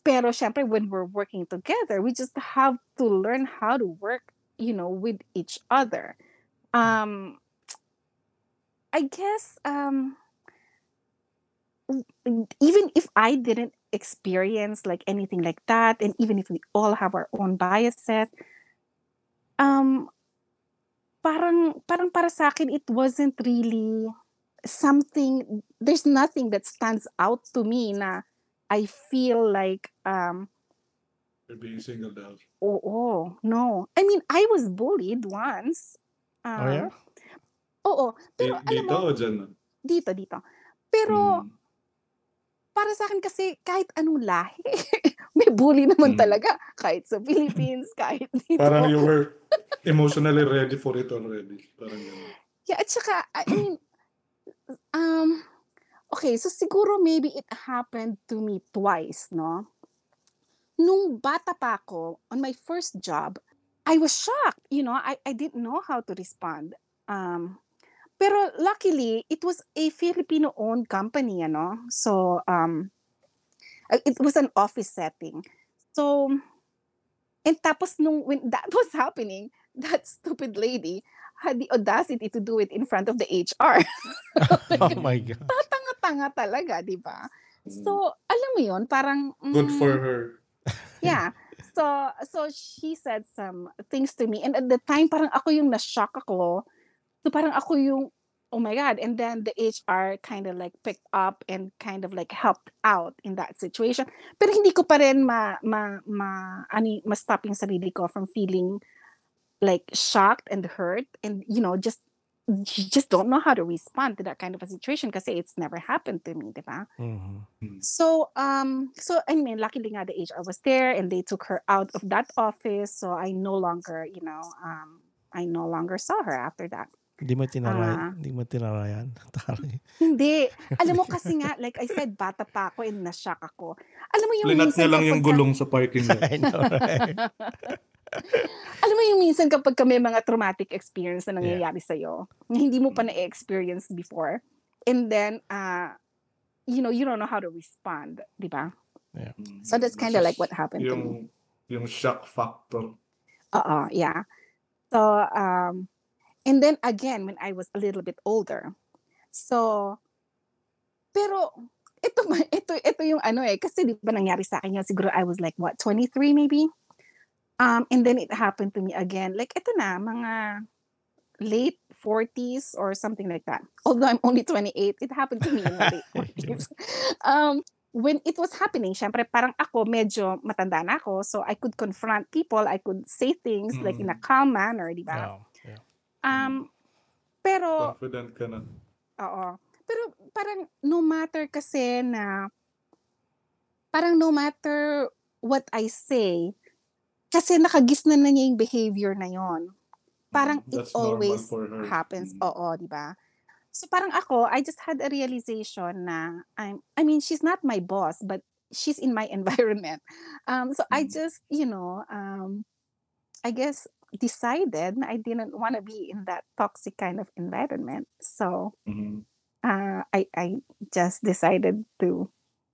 Pero syempre when we're working together, we just have to learn how to work, you know, with each other. Um I guess um even if I didn't experience like anything like that and even if we all have our own biases um parang parang para sa akin it wasn't really something there's nothing that stands out to me na I feel like um You're being singled out. oh, oh no I mean I was bullied once Oh yeah. um oo pero alam Dito mo o dyan? na? dito dito pero Mm. para sa akin kasi kahit anong lahi may bully naman Mm. talaga kahit sa Philippines kahit dito Parang you were emotionally ready for it already. Parang gano'n. Yeah, at saka, I mean, um, okay, so siguro maybe it happened to me twice, no? Nung bata pa ako, on my first job, I was shocked, you know, I, I didn't know how to respond. Um, pero luckily, it was a Filipino-owned company, ano? So, um, it was an office setting. So, and tapos nung, when that was happening, that stupid lady had the audacity to do it in front of the HR. Oh my god. Tanga-tanga talaga, di ba? Mm. So, alam mo yun, parang... Good for mm, her. Yeah. So, so she said some things to me. And at the time, parang ako yung na-shock ako. So, parang ako yung, oh my God. And then the HR kind of like picked up and kind of like helped out in that situation. Pero hindi ko pa rin ma, ma, ma, ani, ma-stop yung sarili ko from feeling like shocked and hurt. And, you know, just, you just don't know how to respond to that kind of a situation kasi it's never happened to me, di ba? Mhm. So, um, so I mean, luckily nga the HR was there and they took her out of that office. So I no longer, you know, um, I no longer saw her after that. Hindi mo tinaray, Ah. hindi mo tinarayan. Hindi. Alam mo kasi nga, like I said, bata pa ako and na-shock ako. Alam mo yung Linat niya lang yung gulong sa parking lot. I know, right? Alam mo yung minsan kapag ka may mga traumatic experience na nangyayari sa'yo, na hindi mo pa na-experience before, and then, uh, you know, you don't know how to respond, di ba? Mm. So that's kind of like what happened to me. yung, Yung shock factor. Oo, yeah. So, um, and then again, when I was a little bit older. So, pero, ito, ma- ito, ito yung ano eh, kasi di ba nangyari sa akin yun, siguro I was like, what, 23 maybe? Um, and then it happened to me again. Like, ito na, mga late 40s or something like that. Although I'm only 28, it happened to me in my late 40s. um, when it was happening, syempre parang ako medyo matanda na ako, so I could confront people, I could say things like in a Mm. calm manner, di ba? Wow. Yeah. Um, pero, Confident ka na. oo. Pero parang no matter kasi na, parang no matter what I say, kasi nakagis na na niya yung behavior na yon. Parang Mm, it that's normal always happens. Mm. Oo, di ba? So parang ako, I just had a realization na I'm I mean, she's not my boss, but she's in my environment. Um, so I Mm. just, you know, um, I guess decided I didn't want to be in that toxic kind of environment. So Mhm. uh, I I just decided to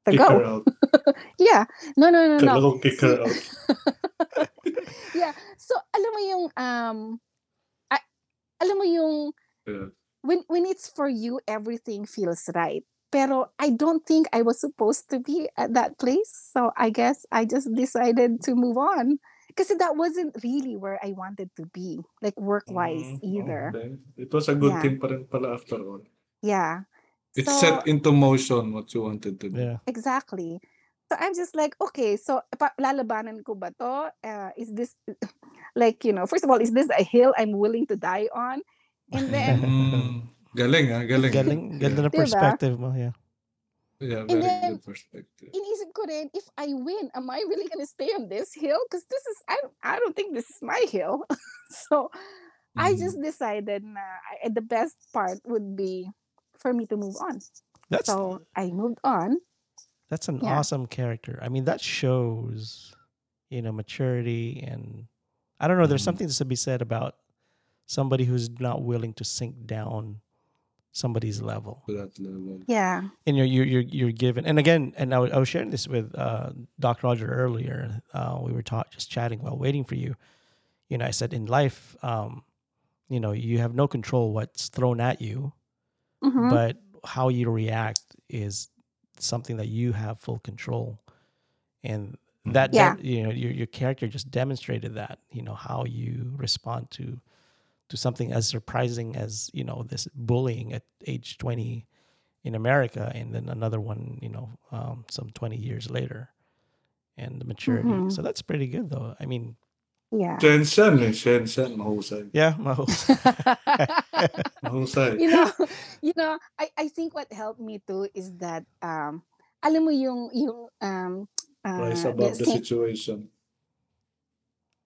Kick her out. Yeah. No, no, no, no. kick her out. yeah. So alam mo yung um a- alam mo yung Yeah. when when it's for you everything feels right. Pero I don't think I was supposed to be at that place. So I guess I just decided to move on. Because that wasn't really where I wanted to be, like work-wise Mm, oh, either. it was a good Yeah. thing pa rin pala after all. Yeah. It So set into motion what you wanted to do. Yeah. exactly. So I'm just like, okay, so pa- lalabanan ko ba to? Uh, is this like, you know, first of all, is this a hill I'm willing to die on? And then, Mm, galing ah, galing. Galing, ganda Yeah. na perspective mo, yeah. Yeah, and very then good perspective. inisip ko rin, if I win, am I really gonna stay on this hill? Because this is, I, don't- I don't think this is my hill. so I Mm. just decided na I, the best part would be for me to move on. That's So I moved on. that's an Yeah. awesome character. I mean, that shows, you know, maturity and I don't know, there's Mhm. something to be said about somebody who's not willing to sink down somebody's level. To that level. Yeah. and you're you're you're, you're given and again and I, wa- I was sharing this with uh dr roger earlier uh we were taught just chatting while waiting for you you know i said in life um you know you have no control what's thrown at you Mhm. but how you react is something that you have full control and that Yeah. dem- you know your, your character just demonstrated that you know how you respond to to something as surprising as you know this bullying at age 20 in america and then another one you know um, some 20 years later and the maturity Mhm. so that's pretty good though i mean Yeah. Shenshan eh, Shenshan, mahusay. yeah maho. Mahusay. you know, you know, I, I think what helped me too is that um alam mo yung yung um Rise uh, above the same- situation.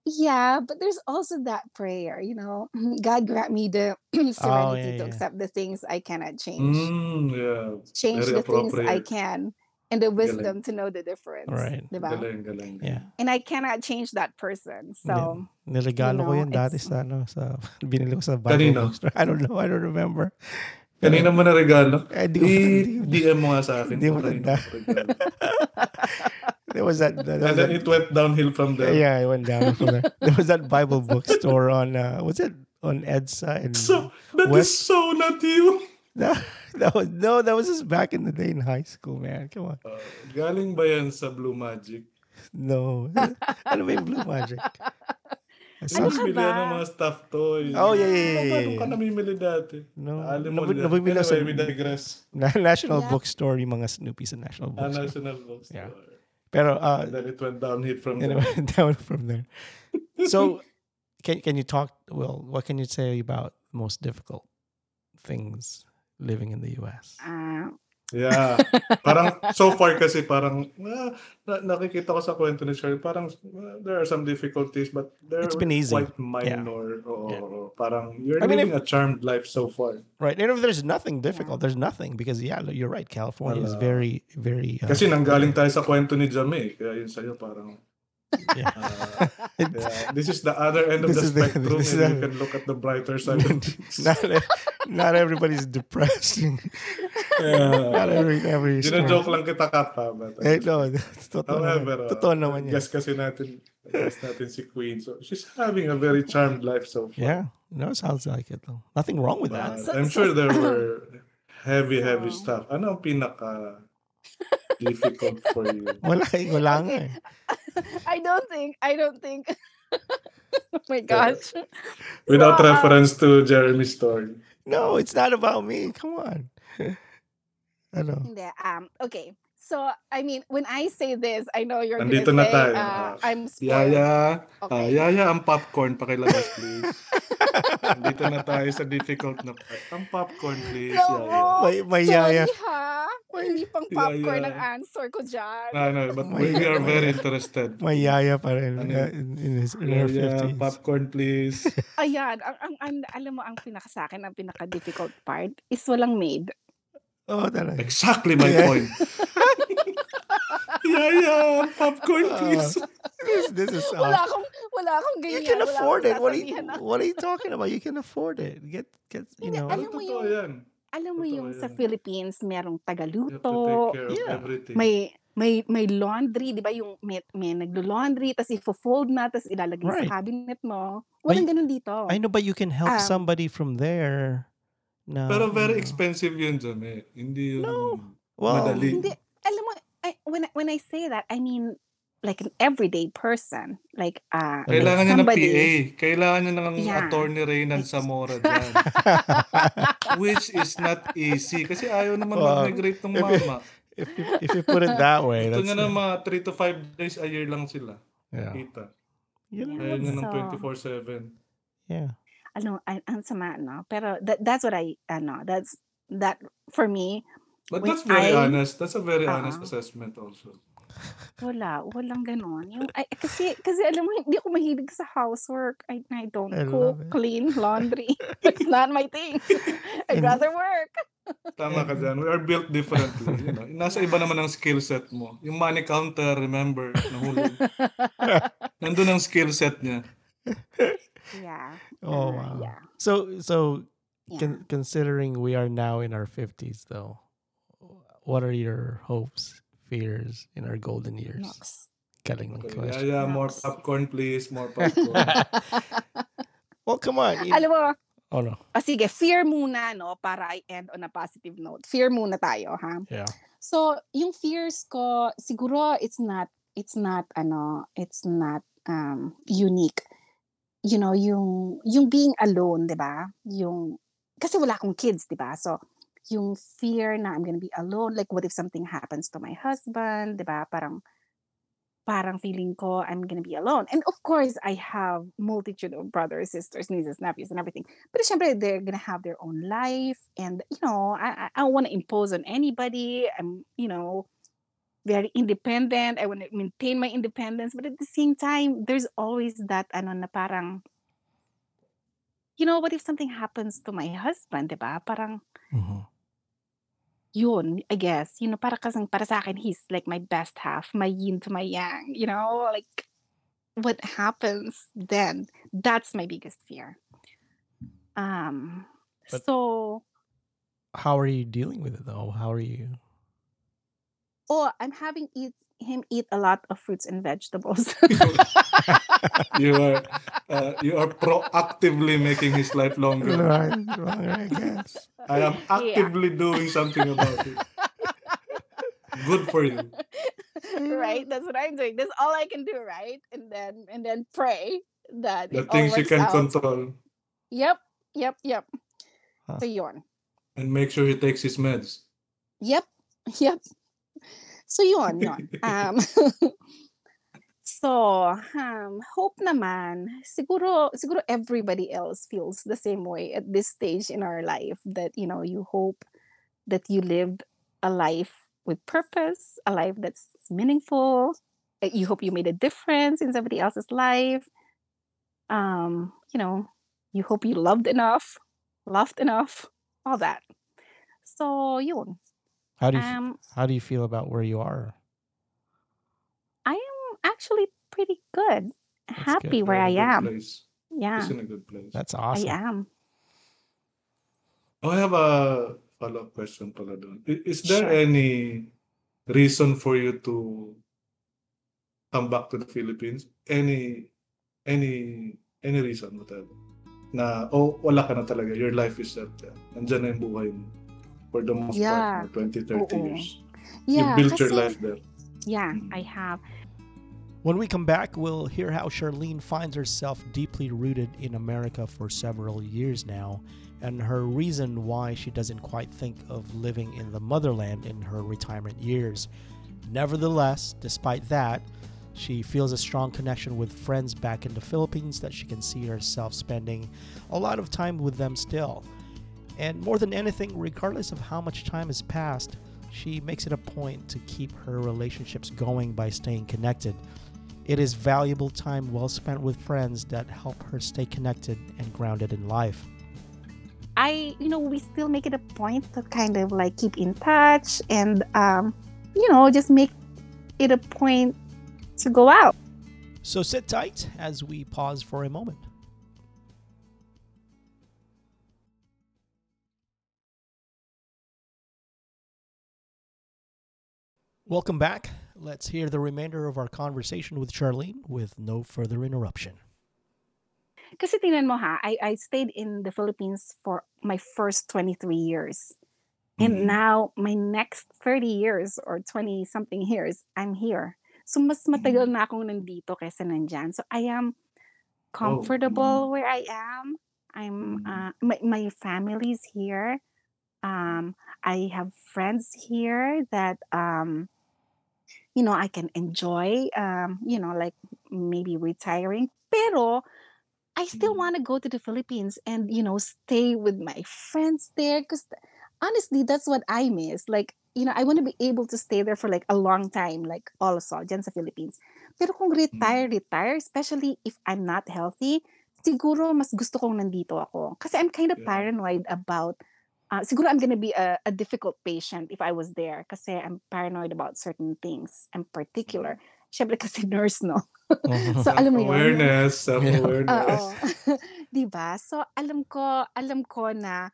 yeah, but there's also that prayer, you know, God grant me the serenity yeah, to yeah. accept the things I cannot change, Mm, yeah. change very the things I can, and the wisdom to know the difference. Right. diba? Galing, galing. yeah And I cannot change that person. So Niregalo ko know, yan dati sa ano sa binili ko sa Bible Kanino? bookstore. I don't know, I don't remember. Kanina mo na regalo? Eh, di ko- I-DM mo nga sa akin. Hindi mo kung tanda. There was that, that, And then that- it went downhill from there. yeah, it went down from there. There was that Bible bookstore on uh was it on EDSA and So, that is West- so not you. That, that was no, that was just back in the day in high school, man. Come on. Uh, galing ba yan sa Blue Magic? No. ano ba yung Blue Magic? I saw- Ano Ano ka bili yan ng mga stuffed toys. Oh, yeah, yeah, yeah, Paano yeah, ka yeah. namimili dati? No. Alam mo Nabi- na. nabibili ako sa- Anyway, we digress. Na- National Yeah. Bookstore, yung mga Snoopy sa National Ah, Bookstore. National Bookstore. Yeah. Pero uh And then it went downhill from and it there. went down from there. So can can you talk well, what can you say about most difficult things living in the US? uh, Yeah. Parang so far kasi parang ah, na, nakikita ko sa kwento ni Cheryl, parang ah, there are some difficulties but they're It's been easy. quite minor. Oo, Yeah. oo. Parang you're I mean, living a charmed life so far. Right. And if there's nothing difficult, there's nothing because yeah, you're right. California is Wala. very, very. Uh, Kasi nanggaling tayo sa kwento ni Jame, kaya yun sa'yo parang yeah. ah, yeah, this is the other end of This the the- spectrum is and you the- can look at the brighter side of things. not not everybody's depressed. Yeah. not every every. Gina-joke lang kita kapa. But, Eh, no, totoo However, naman. uh, Totoo naman yan. guess kasi natin, guess natin si Queen. So, she's having a very charmed life so far. Yeah. No, sounds like it though. Nothing wrong with that. But So- I'm sure there were heavy, heavy stuff. Ano ang pinaka difficult for you? Wala, wala nga eh. I don't think I don't think oh my gosh. Without So, um, reference to Jeremy's story. No, it's not about me. Come on. I know. Hindi, um, okay. So, I mean, when I say this, I know you're Nandito gonna na say, tayo. uh, I'm spoiled. Yaya, ah, Okay. Yaya, ang popcorn, pakilabas please. Nandito na tayo sa difficult na part. Ang popcorn please, No, Yaya. May, may sorry yaya. ha. Hindi pang Yeah, popcorn yeah. ang answer ko dyan. No, no, but May- we are very interested. May yaya pa rin Ano uh, in, in, his, in her Yaya, 50s. popcorn please. Ayan, ang, ang, ang, alam mo, ang pinaka sa akin, ang pinaka-difficult part is walang maid. Oh, talaga. Exactly my Yeah. point. yeah, yeah, popcorn, Uh, please. this, this is uh, Wala akong, wala akong you ganyan. can wala afford it. What are you What are you talking about? You can afford it. Get get you know. alam mo yung- yan? Alam mo yung sa. Philippines, merong You tagaluto, Yeah. everything. may may may laundry, 'di ba? Yung may, may naglo-laundry, tapos ifo-fold na, tapos ilalagay Right. sa cabinet mo. Walang y- ganun dito. I know, but you can help Um, somebody from there. No, Pero very no. expensive yun dyan eh. Hindi yun No. Well, madali. Hindi, alam mo, I, when I- when I say that, I mean like an everyday person, like uh Kailangan niya ng somebody. PA. Kailangan niya ng Yeah. attorney Reynan Zamora dyan. Which is not easy. Kasi ayaw naman Wow. mag-migrate ng If you- mama. if you, if you put it that way, Ito that's nga na mga 3 to 5 days a year lang sila. yeah, Kita. you know, Ayaw niya ng So- 24-7. yeah. Ano, an, ang sama, no? Pero that, that's what I, ano, that's, that, for me, But that's very I- honest. That's a very honest Ah. assessment also. wala, walang ganon. Yung, ay, kasi, kasi alam mo, hindi ako mahilig sa housework. I, I don't I cook, it. clean, laundry. It's not my thing. I'd rather work. Tama ka dyan. We are built differently. You know? Nasa iba naman ang skill set mo. Yung money counter, remember, nahulog. Nandun ang skill set niya. Yeah. Oh uh, wow. Yeah. So so Yeah. con- considering we are now in our fifties, though, what are your hopes, fears in our golden years? Nox. Galing ng Okay, yeah, question. yeah, more popcorn please, more popcorn. Well, come on. you- Alam mo, oh no. ah, sige, fear muna, no? Para I end on a positive note. Fear muna tayo, ha? Yeah. So, yung fears ko, siguro it's not, it's not, ano, it's not um, unique. You know, yung, yung being alone, di ba? Yung, kasi wala akong kids, di ba? So, yung fear na I'm gonna be alone, like what if something happens to my husband, di ba? Parang, parang feeling ko I'm gonna be alone. And of course, I have multitude of brothers, sisters, nieces, nephews, and everything. But syempre, they're gonna have their own life, and you know, I I, I don't want to impose on anybody. I'm you know very independent. I want to maintain my independence, but at the same time, there's always that ano na parang, you know, what if something happens to my husband, diba? Parang Mhm. yun, I guess, you know, para kasang para sa akin, he's like my best half, my yin to my yang, you know, like what happens then? That's my biggest fear. Um, But- so, How are you dealing with it though? How are you? Oh, I'm having eat him eat a lot of fruits and vegetables. you are uh, you are proactively making his life longer. Right, right, I guess. I am actively doing something about it. Good for you. right? That's what I'm doing. That's all I can do, right? And then and then pray that The it all things you can out. control. Yep, yep, yep. Huh. So yun. And make sure he takes his meds. Yep, yep. So yun, yun. Um, so, um, hope naman, siguro, siguro everybody else feels the same way at this stage in our life that, you know, you hope that you lived a life with purpose, a life that's meaningful. You hope you made a difference in somebody else's life. Um, you know, you hope you loved enough, loved enough, all that. So, yun. How do you Um, how do you feel about where you are? I am actually pretty good. That's Happy good. where I You're in a good am. Place. Yeah, He's in a good place. That's awesome. I am. Oh, I have a follow-up question pala doon. Is there Sure. any reason for you to come back to the Philippines? Any any any reason whatever? Na oh wala ka na talaga. Your life is set. Yeah. Nandyan na yung buhay mo. For the most Yeah. part, 20, 30 Oo. years. Yeah, you built your life there. Yeah, Mm. I have. When we come back, we'll hear how Sharlene finds herself deeply rooted in America for several years now, and her reason why she doesn't quite think of living in the motherland in her retirement years. Nevertheless, despite that, she feels a strong connection with friends back in the Philippines that she can see herself spending a lot of time with them still. And more than anything, regardless of how much time has passed, she makes it a point to keep her relationships going by staying connected. It is valuable time well spent with friends that help her stay connected and grounded in life. I, you know, we still make it a point to kind of like keep in touch and, um, you know, just make it a point to go out. So sit tight as we pause for a moment. Welcome back. Let's hear the remainder of our conversation with Sharlene with no further interruption. Kasi tingnan mo ha, I, I stayed in the Philippines for my first 23 years. And Mhm. now my next 30 years or 20 something years, I'm here. So mas matagal na akong nandito kaysa nandyan. So I am comfortable where I am. I'm Mhm. uh, my my family's here. Um, I have friends here that um, you know I can enjoy. Um, you know, like maybe retiring. Pero I still Mhm. want to go to the Philippines and you know stay with my friends there because honestly that's what I miss. Like you know I want to be able to stay there for like a long time, like also dyan sa Philippines. Pero kung retire, retire, especially if I'm not healthy, siguro mas gusto kong nandito ako. Kasi I'm kind of Yeah. paranoid about, uh, siguro I'm gonna be a, a difficult patient if I was there. Kasi I'm paranoid about certain things. I'm particular. Siyempre kasi nurse, no? So alam mo yun, yung- Self-awareness, Oo. self-awareness. 'Di ba? So alam ko, alam ko na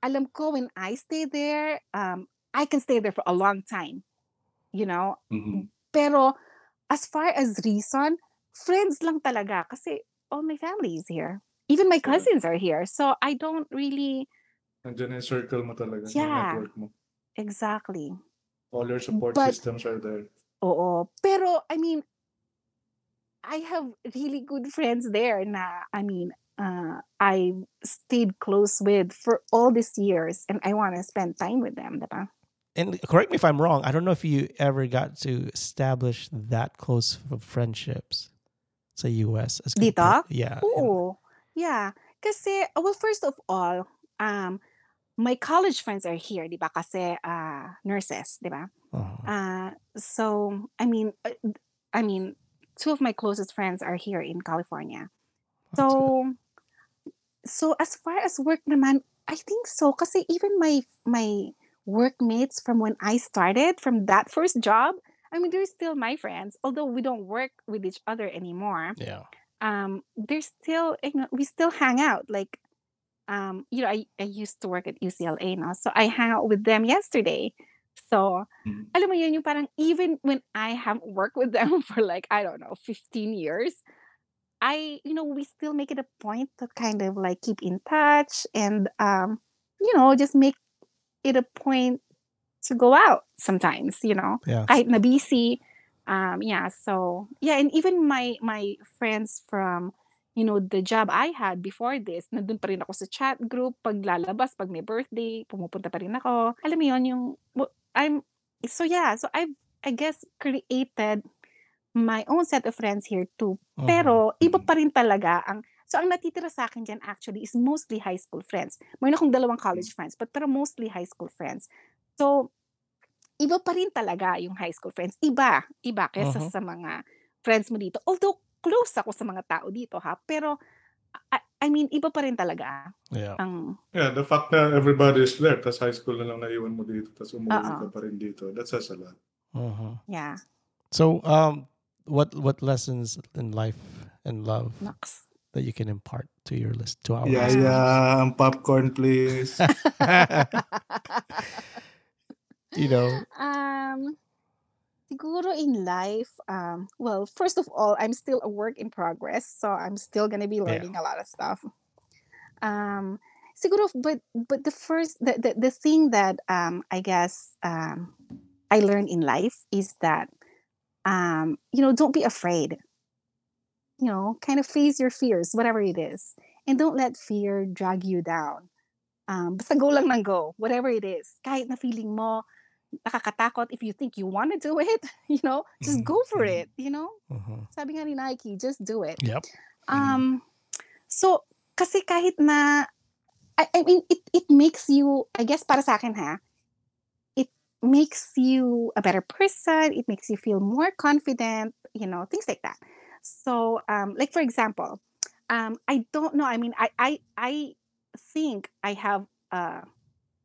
alam ko when I stay there, um I can stay there for a long time. You know? Mhm. Pero as far as reason, friends lang talaga kasi all my family is here. Even my Sure. cousins are here. So I don't really Nandiyan yung circle mo talaga, yung Yeah. network mo. exactly. All your support But- systems are there. Oo. Pero I mean I have really good friends there na I mean uh, I stayed close with for all these years and I want to spend time with them, diba? And correct me if I'm wrong. I don't know if you ever got to establish that close of friendships sa US. As Dito? compared- Yeah. Oo. Yeah. Kasi, well, first of all, um, my college friends are here, di ba? Kasi uh, nurses, di ba? Uh-huh. Uh, so, I mean, uh, I mean, two of my closest friends are here in California. So, so as far as work naman, I think so. Kasi even my my workmates from when I started, from that first job, I mean, they're still my friends. Although we don't work with each other anymore, Yeah. um, they're still, you know, we still hang out. Like, um, you know, I, I used to work at UCLA now, so I hang out with them yesterday. So, Mhm. alam mo yun, yung parang even when I haven't worked with them for like, I don't know, 15 years, I, you know, we still make it a point to kind of like keep in touch and, um, you know, just make it a point to go out sometimes, you know, Yeah. kahit na busy. Um, yeah, so, yeah, and even my, my friends from, you know, the job I had before this, nandun pa rin ako sa chat group, pag lalabas, pag may birthday, pumupunta pa rin ako. Alam mo yun, yung, I'm, so yeah, so I've, I guess, created my own set of friends here too. Uh-huh. Pero iba pa rin talaga ang So ang natitira sa akin diyan actually is mostly high school friends. Mayroon akong dalawang college friends, but pero mostly high school friends. So iba pa rin talaga yung high school friends. Iba, iba kaysa Mhm. sa mga friends mo dito. Although close ako sa mga tao dito ha, pero I, I mean iba pa rin talaga Yeah. ang Yeah, the fact na everybody is there, tas high school na lang naiwan mo dito, tas umuwi ka pa rin dito, that says a lot. Uh-huh. yeah, So, um, what what lessons in life and love naks. that you can impart to your list to our Yeah, listeners? yeah, ang popcorn please. you know, Um, siguro in life, um, well, first of all, I'm still a work in progress, so I'm still gonna be Yeah. learning a lot of stuff. Um, siguro, but but the first, the the, the thing that um, I guess um, I learned in life is that um, you know, don't be afraid. You know, kind of face your fears, whatever it is, and don't let fear drag you down. Um, basta go lang ng go, whatever it is. Kahit na feeling mo, nakakatakot if you think you want to do it, you know, just Mhm, go for mhm. it, you know? uh-huh. Sabi nga ni Nike, just do it. Yep. Um, so, kasi kahit na, I, I mean, it, it makes you, I guess para sa akin ha, it makes you a better person, it makes you feel more confident, you know, things like that. So, um, like for example, um, I don't know, I mean, I, I, I think I have, uh,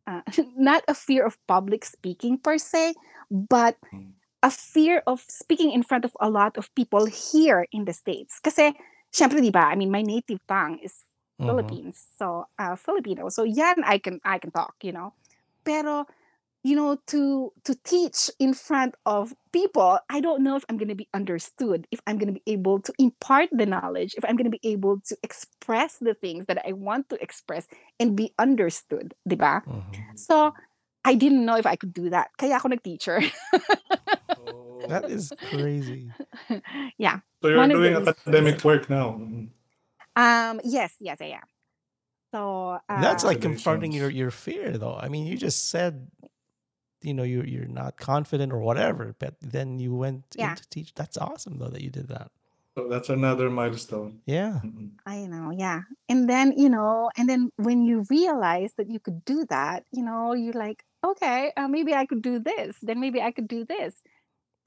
uh, not a fear of public speaking per se, but Mm. a fear of speaking in front of a lot of people here in the States. Kasi, syempre, di ba, I mean, my native tongue is Mhm. Philippines. So, uh, Filipino. So, yan, I can, I can talk, you know. Pero, you know, to, to teach in front of people, I don't know if I'm going to be understood, if I'm going to be able to impart the knowledge, if I'm going to be able to express the things that I want to express and be understood, di ba? Mhm. So, I didn't know if I could do that. Kaya ako nag-teacher. Oh. That is crazy. yeah. So you're one doing academic work now. Um. Yes. Yes, I am. So uh, That's like confronting your, your fear, though. I mean, you just said, you know, you're you're not confident or whatever, but then you went Yeah. into teach. That's awesome, though, that you did that. So that's another milestone. Yeah. Mm. I know, yeah. And then, you know, and then when you realize that you could do that, you know, you're like, okay, uh, maybe I could do this. Then maybe I could do this.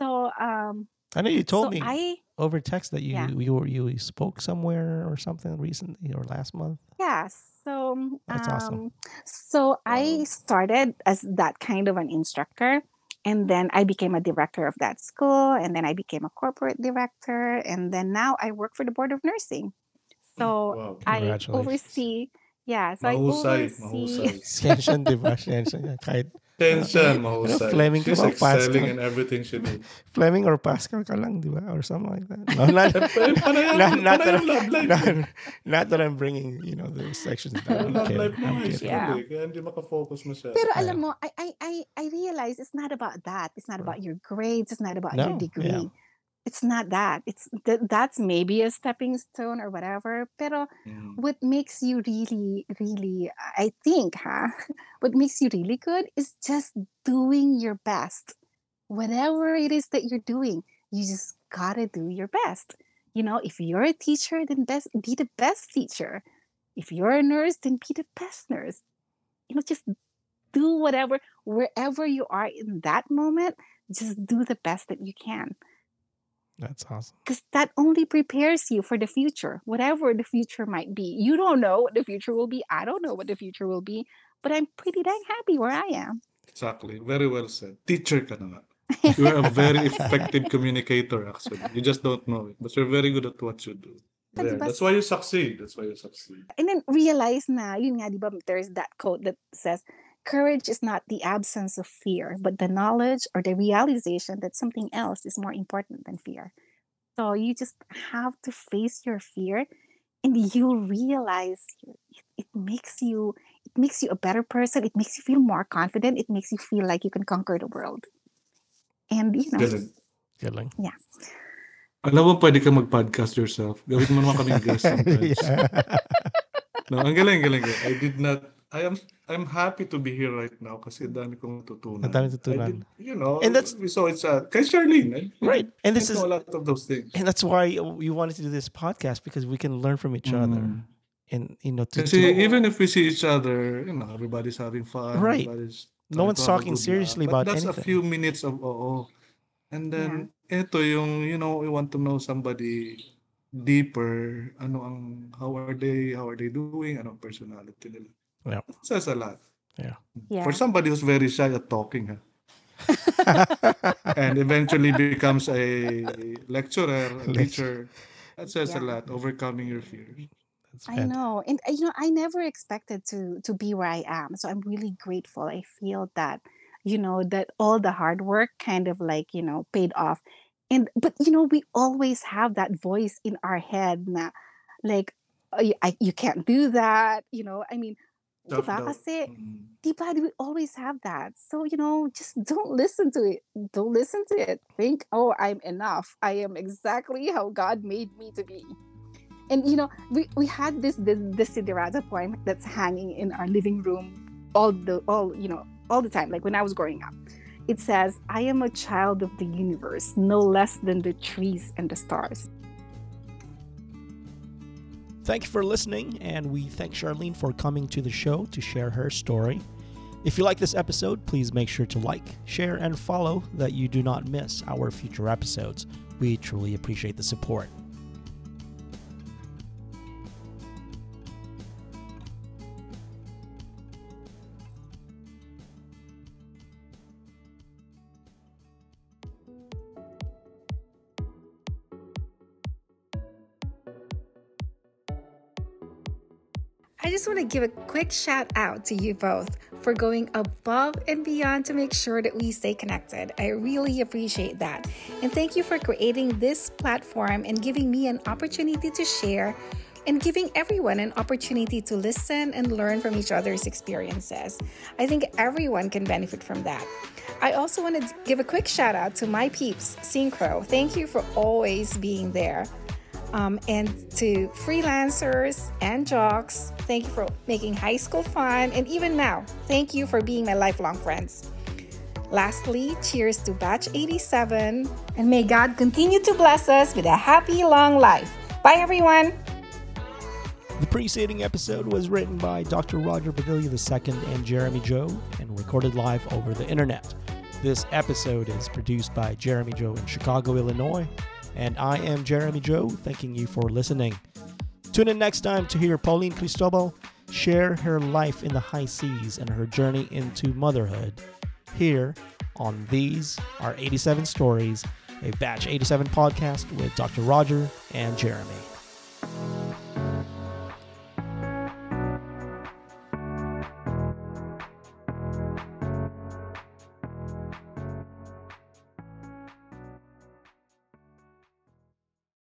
So, um, I know you told so me I, over text that you Yeah. you were, you spoke somewhere or something recently or last month. yeah. So, um, That's awesome. so I started as that kind of an instructor. And then I became a director of that school. And then I became a corporate director. And then now I work for the Board of Nursing. So Wow. I oversee, yeah. So Mahusay, I oversee. mahusay. Siyensyan, di ba? Kahit Tension, mahusay. Fleming ka She's ba? Pascal? excelling in everything she did. Fleming or Pascal ka lang, di ba? Or something like that. No, not, Eh, paano yan? not, not, yung love life? not, not that I'm bringing, you know, the sections down. Love life mo school Yeah. eh. Kaya hindi makafocus masyado. Pero alam mo, I, I, I, I realize it's not about that. It's not about your grades. It's not about No, your yeah. It's not that. It's that that's maybe a stepping stone or whatever. Pero Mm. what makes you really, really, I think, huh? What makes you really good is just doing your best. Whatever it is that you're doing, you just gotta do your best. You know, if you're a teacher, then best be the best teacher. If you're a nurse, then be the best nurse. You know, just do whatever, wherever you are in that moment, just do the best that you can That's awesome. because that only prepares you for the future, whatever the future might be. You don't know what the future will be. I don't know what the future will be, but I'm pretty dang happy where I am. Exactly. Very well said. Teacher ka na. You are a very effective communicator actually. You just don't know it. But you're very good at what you do. But There. diba- That's why you succeed. That's why you succeed. and then realize na, yun nga, di ba, there's that quote that says, courage is not the absence of fear, but the knowledge or the realization that something else is more important than fear. So you just have to face your fear and you'll realize it, it makes you it makes you a better person. It makes you feel more confident. It makes you feel like you can conquer the world. And you know, Galing. Galing. Alam mo, pwede ka mag-podcast yourself. Gawin mo naman kaming guest sometimes. yeah. No, ang galing, galing, galing. I did not, I am, I'm happy to be here right now kasi dami kong natutunan. Ang dami I natutunan. did, you know, And that's- so it's, a, kay Sharlene, eh? Right. And this is a lot of those things. and that's why you wanted to do this podcast because we can learn from each other. Mm. And you know, to, Kasi to- even if we see each other, you know, everybody's having fun. Right. No one's to have a talking seriously about But that's anything. a few minutes of oo. And then, ito yung, you know, we want to know somebody deeper. Ano ang, how are they, how are they doing? Ano ang personality nila? Yeah. That says a lot. yeah. For somebody who's very shy at talking, ha? and eventually becomes a lecturer, a Lect- teacher, that says a lot, overcoming your fears. I know. And you know, I never expected to to be where I am. So I'm really grateful. I feel that, you know, that all the hard work kind of like, you know, paid off. And but you know, we always have that voice in our head na like "Oh, y- I, you can't do that, you know. I mean, di ba? Kasi Mm. di ba, we always have that. So, you know, just don't listen to it. Don't listen to it. Think, oh, I'm enough. I am exactly how God made me to be. And you know, we, we had this this desiderata poem that's hanging in our living room all the all, you know, all the time, like when I was growing up. It says, I am a child of the universe, no less than the trees and the stars. Thank you for listening, and we thank Sharlene for coming to the show to share her story. If you like this episode, please make sure to like, share, and follow that you do not miss our future episodes. We truly appreciate the support. To give a quick shout out to you both for going above and beyond to make sure that we stay connected. I really appreciate that. And thank you for creating this platform and giving me an opportunity to share and giving everyone an opportunity to listen and learn from each other's experiences. I think everyone can benefit from that. I also want to give a quick shout out to my peeps, Synchro. Thank you for always being there. Um, and to freelancers and jocks, thank you for making high school fun. And even now, thank you for being my lifelong friends. Lastly, cheers to Batch 87, and may God continue to bless us with a happy, long life. Bye, everyone. The preceding episode was written by Dr. Roger Padilla II and Jeremy Joe and recorded live over the internet. This episode is produced by Jeremy Joe in Chicago, Illinois, and I am Jeremy Joe, thanking you for listening. Tune in next time to hear Pauline Cristobal share her life in the high seas and her journey into motherhood here on These Are 87 Stories, a Batch 87 podcast with Dr. Roger and Jeremy.